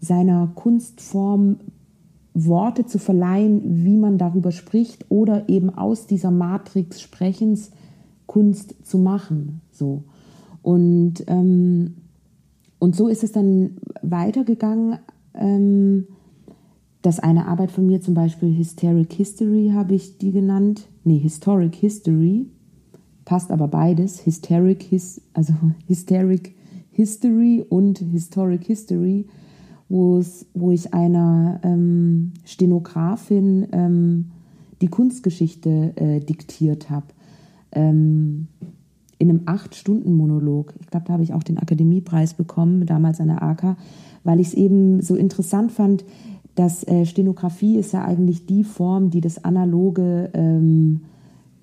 seiner Kunstform Worte zu verleihen, wie man darüber spricht oder eben aus dieser Matrix Sprechens Kunst zu machen. So. Und, ähm, und so ist es dann weitergegangen, ähm, dass eine Arbeit von mir, zum Beispiel Hysteric History, habe ich die genannt. Nee, Historic History. Passt aber beides. Hysteric, His, also [laughs] Hysteric History und Historic History wo ich einer ähm, Stenografin ähm, die Kunstgeschichte äh, diktiert habe. Ähm, in einem Acht-Stunden-Monolog. Ich glaube, da habe ich auch den Akademiepreis bekommen, damals an der AK, weil ich es eben so interessant fand, dass äh, Stenografie ist ja eigentlich die Form, die das analoge ähm,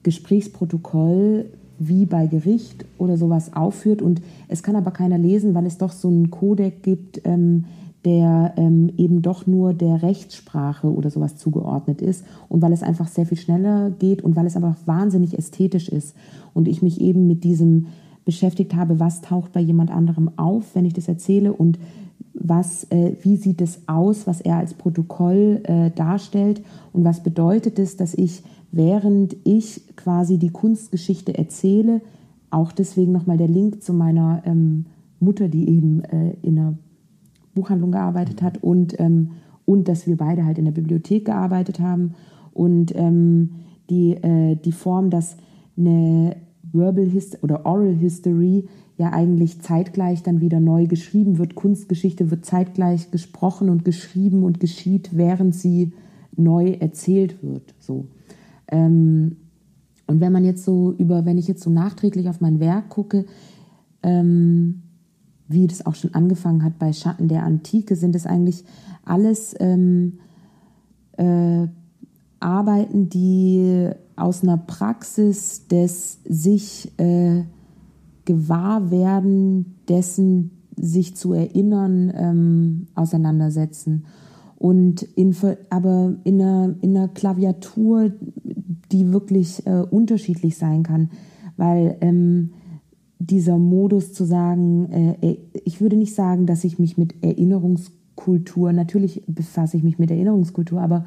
Gesprächsprotokoll wie bei Gericht oder sowas aufführt. Und es kann aber keiner lesen, weil es doch so einen Codec gibt, ähm, der ähm, eben doch nur der Rechtssprache oder sowas zugeordnet ist und weil es einfach sehr viel schneller geht und weil es einfach wahnsinnig ästhetisch ist und ich mich eben mit diesem beschäftigt habe, was taucht bei jemand anderem auf, wenn ich das erzähle und was, äh, wie sieht es aus, was er als Protokoll äh, darstellt und was bedeutet es, dass ich, während ich quasi die Kunstgeschichte erzähle, auch deswegen nochmal der Link zu meiner ähm, Mutter, die eben äh, in einer Buchhandlung gearbeitet hat und, ähm, und dass wir beide halt in der Bibliothek gearbeitet haben. Und ähm, die, äh, die Form, dass eine Verbal History oder Oral History ja eigentlich zeitgleich dann wieder neu geschrieben wird. Kunstgeschichte wird zeitgleich gesprochen und geschrieben und geschieht, während sie neu erzählt wird. So. Ähm, und wenn man jetzt so über, wenn ich jetzt so nachträglich auf mein Werk gucke, ähm, wie das auch schon angefangen hat bei Schatten der Antike, sind es eigentlich alles ähm, äh, Arbeiten, die aus einer Praxis des sich äh, Gewahrwerden dessen, sich zu erinnern, ähm, auseinandersetzen. Und in, aber in einer, in einer Klaviatur, die wirklich äh, unterschiedlich sein kann, weil ähm, dieser Modus zu sagen, äh, ich würde nicht sagen, dass ich mich mit Erinnerungskultur, natürlich befasse ich mich mit Erinnerungskultur, aber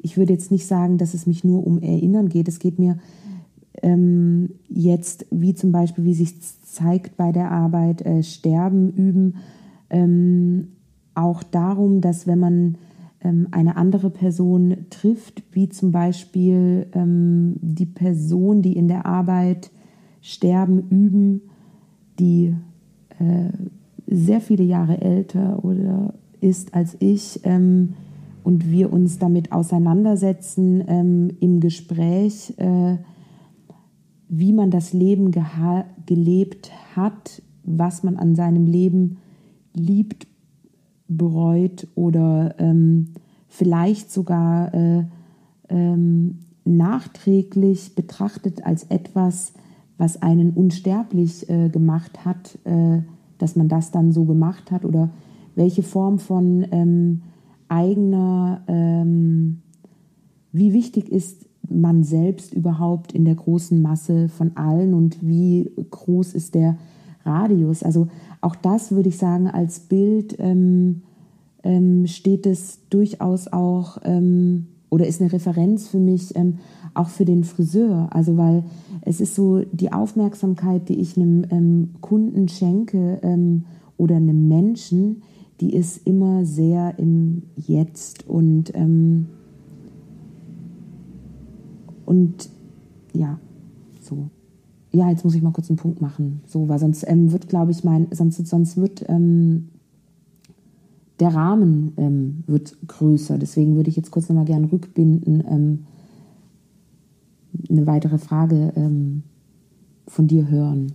ich würde jetzt nicht sagen, dass es mich nur um Erinnern geht. Es geht mir ähm, jetzt, wie zum Beispiel, wie sich zeigt bei der Arbeit, äh, Sterben üben, ähm, auch darum, dass wenn man ähm, eine andere Person trifft, wie zum Beispiel ähm, die Person, die in der Arbeit Sterben üben, die äh, sehr viele Jahre älter oder ist als ich ähm, und wir uns damit auseinandersetzen ähm, im Gespräch, äh, wie man das Leben gelebt hat, was man an seinem Leben liebt, bereut oder ähm, vielleicht sogar äh, ähm, nachträglich betrachtet als etwas, was einen unsterblich äh, gemacht hat, äh, dass man das dann so gemacht hat oder welche Form von ähm, eigener, ähm, wie wichtig ist man selbst überhaupt in der großen Masse von allen und wie groß ist der Radius. Also auch das würde ich sagen, als Bild ähm, ähm, steht es durchaus auch ähm, oder ist eine Referenz für mich ähm, auch für den Friseur. Also weil es ist so die Aufmerksamkeit, die ich einem ähm, Kunden schenke ähm, oder einem Menschen, die ist immer sehr im Jetzt und und ja, so ja, jetzt muss ich mal kurz einen Punkt machen, so, weil sonst ähm, wird, glaube ich, mein, sonst, sonst wird ähm, der Rahmen ähm, wird größer. Deswegen würde ich jetzt kurz nochmal gerne rückbinden, ähm, eine weitere Frage ähm, von dir hören.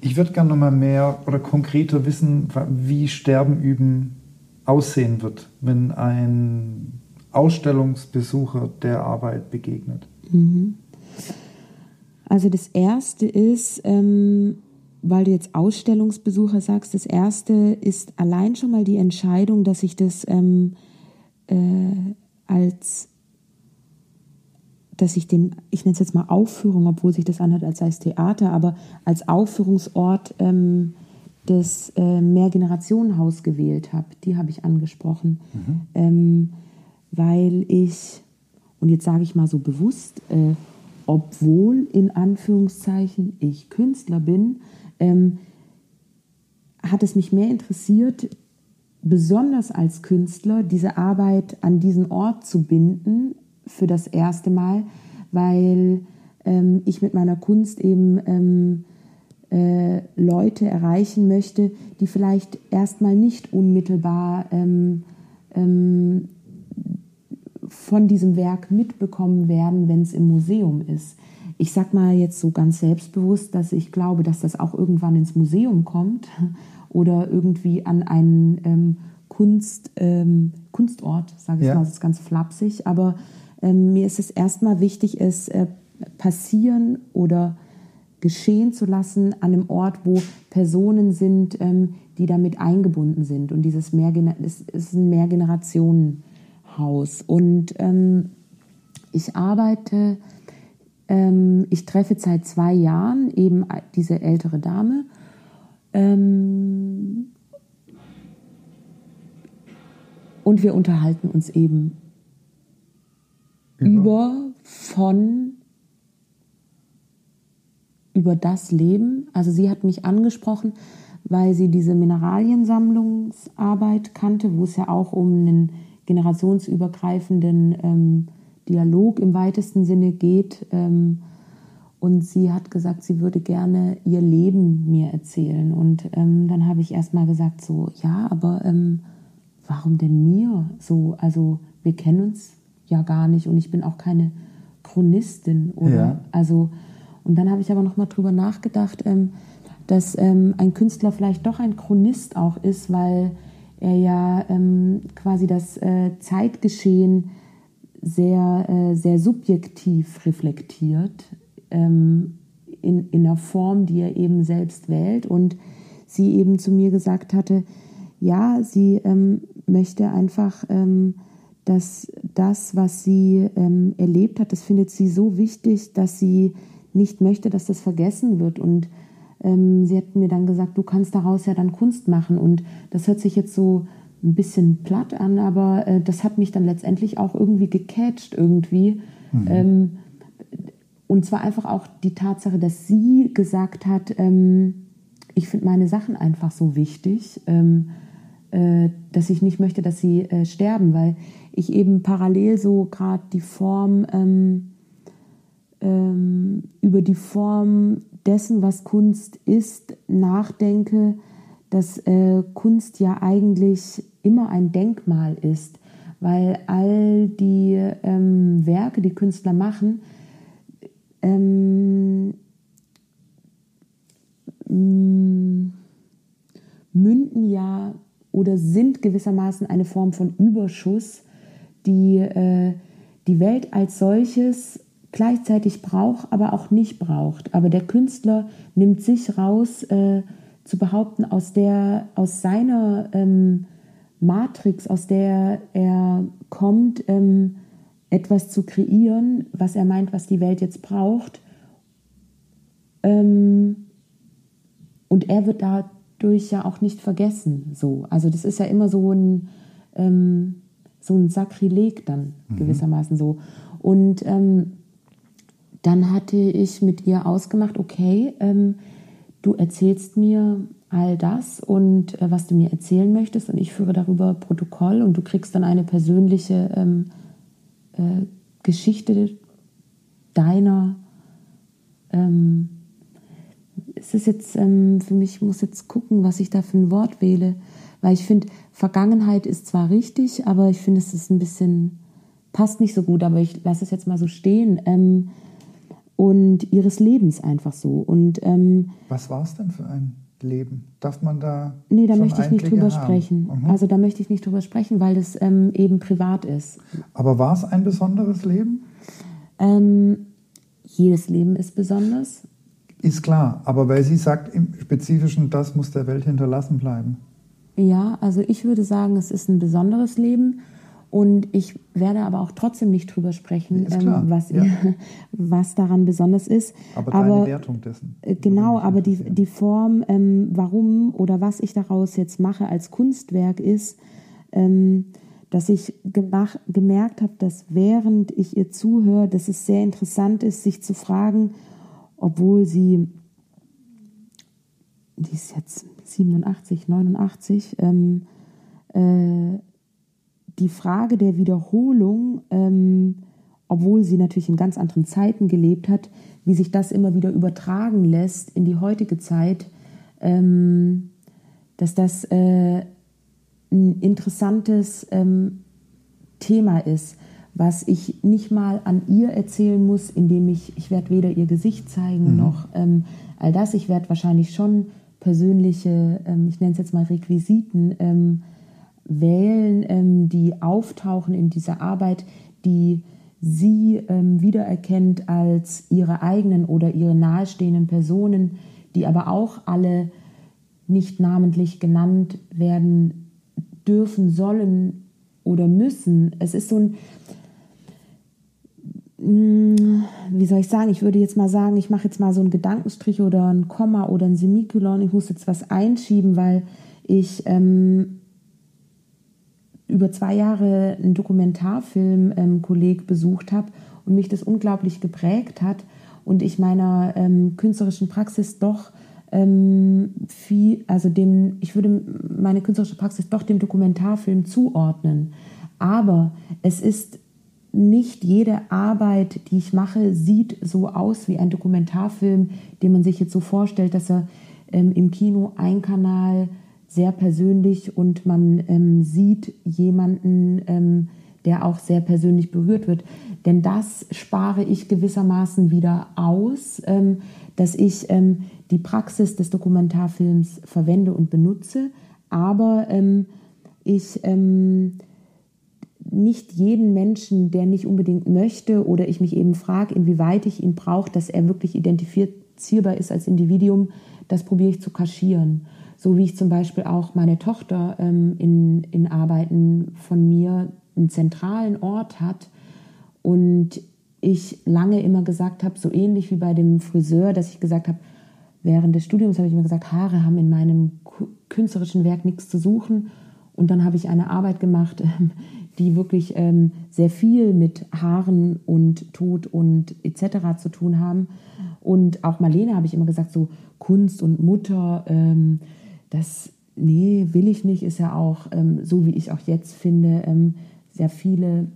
Ich würde gerne nochmal mehr oder konkreter wissen, wie Sterben üben aussehen wird, wenn ein Ausstellungsbesucher der Arbeit begegnet. Mhm. Also das Erste ist, ähm, weil du jetzt Ausstellungsbesucher sagst, das Erste ist allein schon mal die Entscheidung, dass ich das ähm, äh, als, dass ich den, ich nenne es jetzt mal Aufführung, obwohl sich das anhört, als sei es Theater, aber als Aufführungsort ähm, das äh, Mehrgenerationenhaus gewählt habe. Die habe ich angesprochen, mhm. ähm, weil ich, und jetzt sage ich mal so bewusst, äh, obwohl in Anführungszeichen ich Künstler bin, ähm, hat es mich mehr interessiert, besonders als Künstler diese Arbeit an diesen Ort zu binden für das erste Mal, weil ähm, ich mit meiner Kunst eben ähm, äh, Leute erreichen möchte, die vielleicht erstmal nicht unmittelbar ähm, ähm von diesem Werk mitbekommen werden, wenn es im Museum ist. Ich sag mal jetzt so ganz selbstbewusst, dass ich glaube, dass das auch irgendwann ins Museum kommt [laughs] oder irgendwie an einen ähm, Kunst, ähm, Kunstort, sage ich ja. mal, das ist ganz flapsig. Aber ähm, mir ist es erstmal wichtig, es äh, passieren oder geschehen zu lassen an einem Ort, wo Personen sind, ähm, die damit eingebunden sind. Und dieses mehr, es ist ein Mehrgenerationen Haus. Und ähm, ich arbeite, ähm, ich treffe seit zwei Jahren eben diese ältere Dame. Ähm, und wir unterhalten uns eben über, über von über das Leben. Also sie hat mich angesprochen, weil sie diese Mineraliensammlungsarbeit kannte, wo es ja auch um einen generationsübergreifenden ähm, Dialog im weitesten Sinne geht. Ähm, und sie hat gesagt, sie würde gerne ihr Leben mir erzählen. Und ähm, dann habe ich erst mal gesagt, so, ja, aber ähm, warum denn mir? So, also wir kennen uns ja gar nicht und ich bin auch keine Chronistin, oder? Ja. Also, und dann habe ich aber noch mal drüber nachgedacht, ähm, dass ähm, ein Künstler vielleicht doch ein Chronist auch ist, weil er ja ähm, quasi das äh, Zeitgeschehen sehr, äh, sehr subjektiv reflektiert, ähm, in, in einer Form, die er eben selbst wählt. Und sie eben zu mir gesagt hatte, ja, sie ähm, möchte einfach, ähm, dass das, was sie ähm, erlebt hat, das findet sie so wichtig, dass sie nicht möchte, dass das vergessen wird. Und ähm, sie hat mir dann gesagt, du kannst daraus ja dann Kunst machen. Und das hört sich jetzt so ein bisschen platt an, aber äh, das hat mich dann letztendlich auch irgendwie gecatcht irgendwie. Mhm. Ähm, und zwar einfach auch die Tatsache, dass sie gesagt hat, ähm, ich finde meine Sachen einfach so wichtig, ähm, äh, dass ich nicht möchte, dass sie äh, sterben, weil ich eben parallel so gerade die Form ähm, ähm, über die Form dessen, was Kunst ist, nachdenke, dass äh, Kunst ja eigentlich immer ein Denkmal ist, weil all die ähm, Werke, die Künstler machen, ähm, münden ja oder sind gewissermaßen eine Form von Überschuss, die äh, die Welt als solches gleichzeitig braucht, aber auch nicht braucht. Aber der Künstler nimmt sich raus, äh, zu behaupten, aus der, aus seiner ähm, Matrix, aus der er kommt, ähm, etwas zu kreieren, was er meint, was die Welt jetzt braucht. Ähm, und er wird dadurch ja auch nicht vergessen. So. Also das ist ja immer so ein, ähm, so ein Sakrileg dann mhm. gewissermaßen so. Und ähm, dann hatte ich mit ihr ausgemacht, okay, ähm, du erzählst mir all das und äh, was du mir erzählen möchtest und ich führe darüber Protokoll und du kriegst dann eine persönliche ähm, äh, Geschichte deiner. Ähm, es ist jetzt ähm, für mich, ich muss jetzt gucken, was ich da für ein Wort wähle, weil ich finde, Vergangenheit ist zwar richtig, aber ich finde, es ist ein bisschen, passt nicht so gut, aber ich lasse es jetzt mal so stehen. Und ihres Lebens einfach so. Und, ähm, Was war es denn für ein Leben? Darf man da. Nee, da möchte ich nicht drüber haben? sprechen. Mhm. Also da möchte ich nicht drüber sprechen, weil das ähm, eben privat ist. Aber war es ein besonderes Leben? Ähm, jedes Leben ist besonders. Ist klar, aber weil sie sagt im Spezifischen, das muss der Welt hinterlassen bleiben. Ja, also ich würde sagen, es ist ein besonderes Leben. Und ich werde aber auch trotzdem nicht drüber sprechen, ähm, was, ja. [laughs] was daran besonders ist. Aber, aber deine Wertung dessen. Äh, genau, aber die, die Form, ähm, warum oder was ich daraus jetzt mache als Kunstwerk ist, ähm, dass ich gemach, gemerkt habe, dass während ich ihr zuhöre, dass es sehr interessant ist, sich zu fragen, obwohl sie, die ist jetzt 87, 89, ähm, äh, die Frage der Wiederholung, ähm, obwohl sie natürlich in ganz anderen Zeiten gelebt hat, wie sich das immer wieder übertragen lässt in die heutige Zeit, ähm, dass das äh, ein interessantes ähm, Thema ist, was ich nicht mal an ihr erzählen muss, indem ich, ich werde weder ihr Gesicht zeigen mhm. noch ähm, all das. Ich werde wahrscheinlich schon persönliche, ähm, ich nenne es jetzt mal Requisiten, ähm, wählen, ähm, die auftauchen in dieser Arbeit, die sie ähm, wiedererkennt als ihre eigenen oder ihre nahestehenden Personen, die aber auch alle nicht namentlich genannt werden dürfen, sollen oder müssen. Es ist so ein, mm, wie soll ich sagen, ich würde jetzt mal sagen, ich mache jetzt mal so einen Gedankenstrich oder ein Komma oder ein Semikolon, ich muss jetzt was einschieben, weil ich ähm, über zwei Jahre einen Dokumentarfilm-Kolleg ähm, besucht habe und mich das unglaublich geprägt hat und ich meiner ähm, künstlerischen Praxis doch ähm, viel, also dem, ich würde meine künstlerische Praxis doch dem Dokumentarfilm zuordnen. Aber es ist nicht jede Arbeit, die ich mache, sieht so aus wie ein Dokumentarfilm, den man sich jetzt so vorstellt, dass er ähm, im Kino ein Kanal sehr persönlich und man ähm, sieht jemanden, ähm, der auch sehr persönlich berührt wird. Denn das spare ich gewissermaßen wieder aus, ähm, dass ich ähm, die Praxis des Dokumentarfilms verwende und benutze, aber ähm, ich ähm, nicht jeden Menschen, der nicht unbedingt möchte oder ich mich eben frage, inwieweit ich ihn brauche, dass er wirklich identifizierbar ist als Individuum, das probiere ich zu kaschieren. So wie ich zum Beispiel auch meine Tochter ähm, in, in Arbeiten von mir einen zentralen Ort hat und ich lange immer gesagt habe, so ähnlich wie bei dem Friseur, dass ich gesagt habe, während des Studiums habe ich immer gesagt, Haare haben in meinem künstlerischen Werk nichts zu suchen. Und dann habe ich eine Arbeit gemacht, die wirklich ähm, sehr viel mit Haaren und Tod und etc. zu tun haben. Und auch Marlene habe ich immer gesagt, so Kunst und Mutter, ähm, das, nee, will ich nicht, ist ja auch, ähm, so wie ich auch jetzt finde, ähm, sehr viele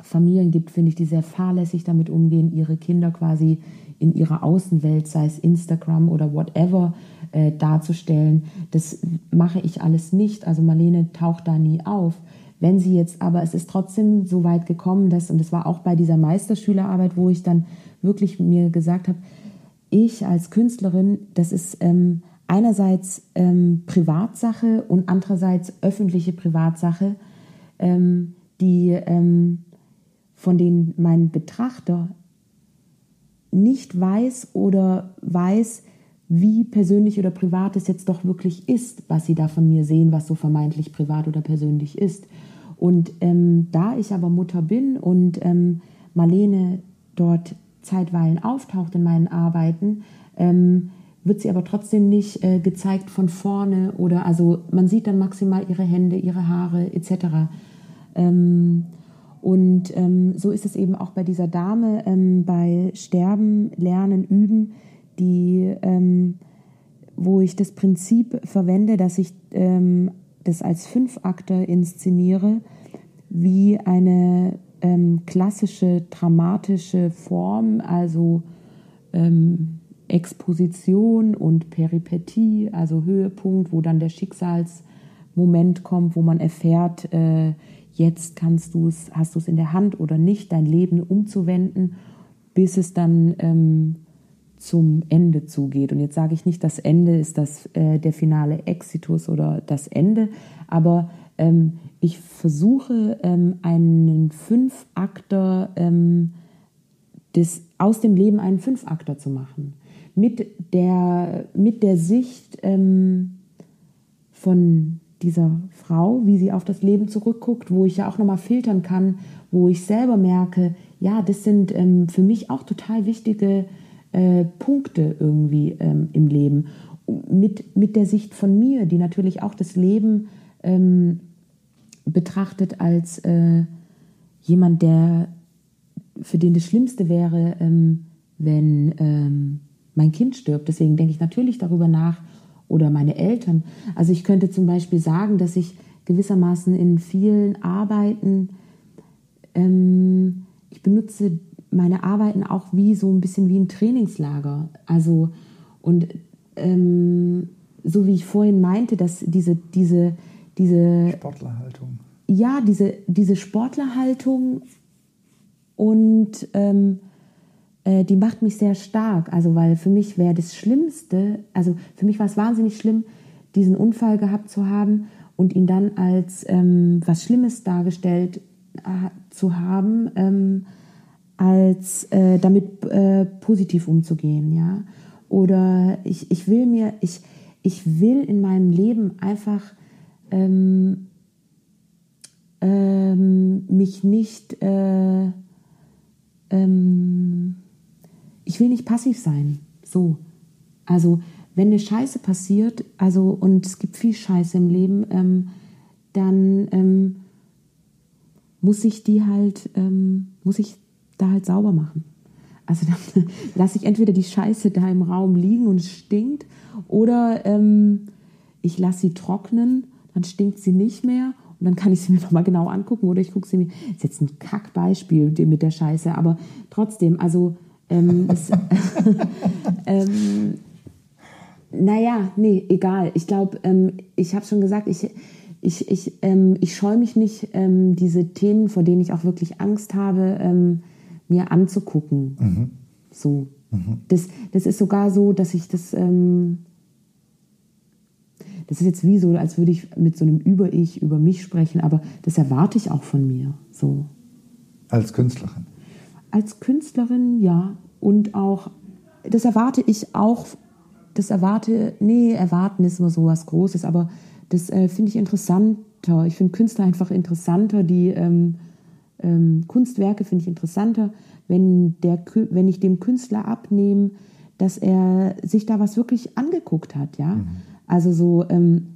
Familien gibt, finde ich, die sehr fahrlässig damit umgehen, ihre Kinder quasi in ihrer Außenwelt, sei es Instagram oder whatever, äh, darzustellen. Das mache ich alles nicht. Also Marlene taucht da nie auf. Wenn sie jetzt, aber es ist trotzdem so weit gekommen, dass, und es war auch bei dieser Meisterschülerarbeit, wo ich dann wirklich mir gesagt habe, ich als Künstlerin, das ist ähm, einerseits ähm, Privatsache und andererseits öffentliche Privatsache, ähm, die ähm, von denen mein Betrachter nicht weiß oder weiß, wie persönlich oder privat es jetzt doch wirklich ist, was sie da von mir sehen, was so vermeintlich privat oder persönlich ist. Und ähm, da ich aber Mutter bin und ähm, Marlene dort zeitweilen auftaucht in meinen Arbeiten, ähm, wird sie aber trotzdem nicht äh, gezeigt von vorne oder also man sieht dann maximal ihre Hände, ihre Haare etc. Ähm, und ähm, so ist es eben auch bei dieser Dame ähm, bei Sterben, Lernen, Üben, die, ähm, wo ich das Prinzip verwende, dass ich ähm, das als Fünfakte inszeniere, wie eine ähm, klassische dramatische Form, also ähm, Exposition und Peripetie, also Höhepunkt, wo dann der Schicksalsmoment kommt, wo man erfährt, äh, jetzt kannst du es, hast du es in der Hand oder nicht, dein Leben umzuwenden, bis es dann ähm, zum Ende zugeht. Und jetzt sage ich nicht, das Ende ist das, äh, der finale Exitus oder das Ende, aber ähm, ich versuche ähm, einen Fünfakter ähm, des, aus dem Leben einen Fünfakter zu machen. Mit der, mit der Sicht ähm, von dieser Frau, wie sie auf das Leben zurückguckt, wo ich ja auch nochmal filtern kann, wo ich selber merke, ja, das sind ähm, für mich auch total wichtige äh, Punkte irgendwie ähm, im Leben. Mit, mit der Sicht von mir, die natürlich auch das Leben ähm, betrachtet als äh, jemand, der für den das Schlimmste wäre, ähm, wenn ähm, mein Kind stirbt. Deswegen denke ich natürlich darüber nach, oder meine Eltern. Also ich könnte zum Beispiel sagen, dass ich gewissermaßen in vielen Arbeiten, ähm, ich benutze meine Arbeiten auch wie so ein bisschen wie ein Trainingslager. Also und ähm, so wie ich vorhin meinte, dass diese, diese, diese Sportlerhaltung. Ja, diese, diese Sportlerhaltung und ähm, äh, die macht mich sehr stark. Also, weil für mich wäre das Schlimmste, also für mich war es wahnsinnig schlimm, diesen Unfall gehabt zu haben und ihn dann als ähm, was Schlimmes dargestellt äh, zu haben, ähm, als äh, damit äh, positiv umzugehen, ja. Oder ich, ich will mir, ich, ich will in meinem Leben einfach ähm, ähm, mich nicht äh, ähm, ich will nicht passiv sein. So. Also, wenn eine Scheiße passiert, also, und es gibt viel Scheiße im Leben, ähm, dann ähm, muss ich die halt, ähm, muss ich da halt sauber machen. Also dann [laughs] lasse ich entweder die Scheiße da im Raum liegen und es stinkt, oder ähm, ich lasse sie trocknen, dann stinkt sie nicht mehr und dann kann ich sie [laughs] mir nochmal genau angucken oder ich gucke sie mir. Das ist jetzt ein Kackbeispiel mit der Scheiße, aber trotzdem, also ähm, es, [laughs] ähm, naja, nee, egal. Ich glaube, ähm, ich habe schon gesagt, ich, ich, ich, ähm, ich scheue mich nicht, ähm, diese Themen, vor denen ich auch wirklich Angst habe, ähm, mir anzugucken. Mhm. So. Mhm. Das, das ist sogar so, dass ich das. Ähm, das ist jetzt wie so, als würde ich mit so einem Über-Ich über mich sprechen, aber das erwarte ich auch von mir. So. Als Künstlerin? Als Künstlerin, ja. Und auch, das erwarte ich auch, das erwarte, nee, erwarten ist immer so was Großes, aber das äh, finde ich interessanter. Ich finde Künstler einfach interessanter, die ähm, ähm, Kunstwerke finde ich interessanter, wenn, der, wenn ich dem Künstler abnehme, dass er sich da was wirklich angeguckt hat, ja. Mhm. Also so, ähm,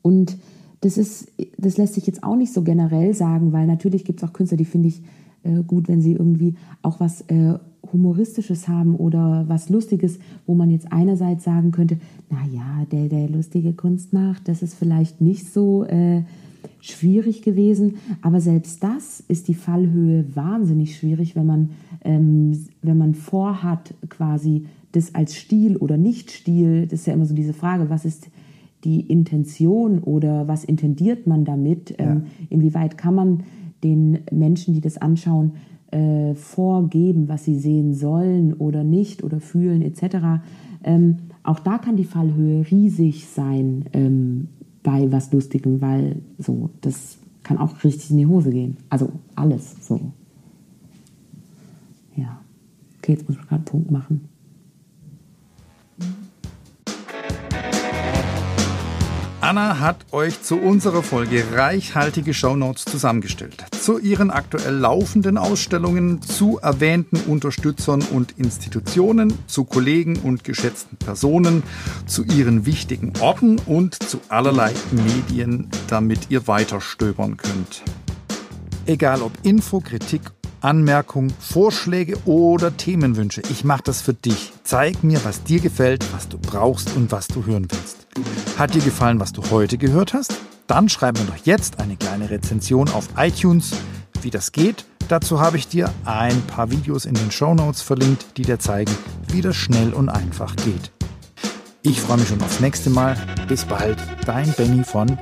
und das ist, das lässt sich jetzt auch nicht so generell sagen, weil natürlich gibt es auch Künstler, die finde ich äh, gut, wenn sie irgendwie auch was äh, Humoristisches haben oder was Lustiges, wo man jetzt einerseits sagen könnte, naja, der, der lustige Kunst macht, das ist vielleicht nicht so äh, schwierig gewesen, aber selbst das ist die Fallhöhe wahnsinnig schwierig, wenn man, ähm, wenn man vorhat, quasi das als Stil oder nicht Stil, das ist ja immer so diese Frage, was ist die Intention oder was intendiert man damit? Ja. Ähm, inwieweit kann man den Menschen, die das anschauen, äh, vorgeben, was sie sehen sollen oder nicht oder fühlen etc. Ähm, auch da kann die Fallhöhe riesig sein ähm, bei was Lustigem, weil so, das kann auch richtig in die Hose gehen. Also alles so. Ja. Okay, jetzt muss ich gerade Punkt machen. Anna hat euch zu unserer Folge reichhaltige Shownotes zusammengestellt. Zu ihren aktuell laufenden Ausstellungen, zu erwähnten Unterstützern und Institutionen, zu Kollegen und geschätzten Personen, zu ihren wichtigen Orten und zu allerlei Medien, damit ihr weiter stöbern könnt. Egal ob Info, Kritik Anmerkungen, Vorschläge oder Themenwünsche. Ich mache das für dich. Zeig mir, was dir gefällt, was du brauchst und was du hören willst. Hat dir gefallen, was du heute gehört hast? Dann schreib mir doch jetzt eine kleine Rezension auf iTunes. Wie das geht, dazu habe ich dir ein paar Videos in den Show Notes verlinkt, die dir zeigen, wie das schnell und einfach geht. Ich freue mich schon aufs nächste Mal. Bis bald, dein Benny von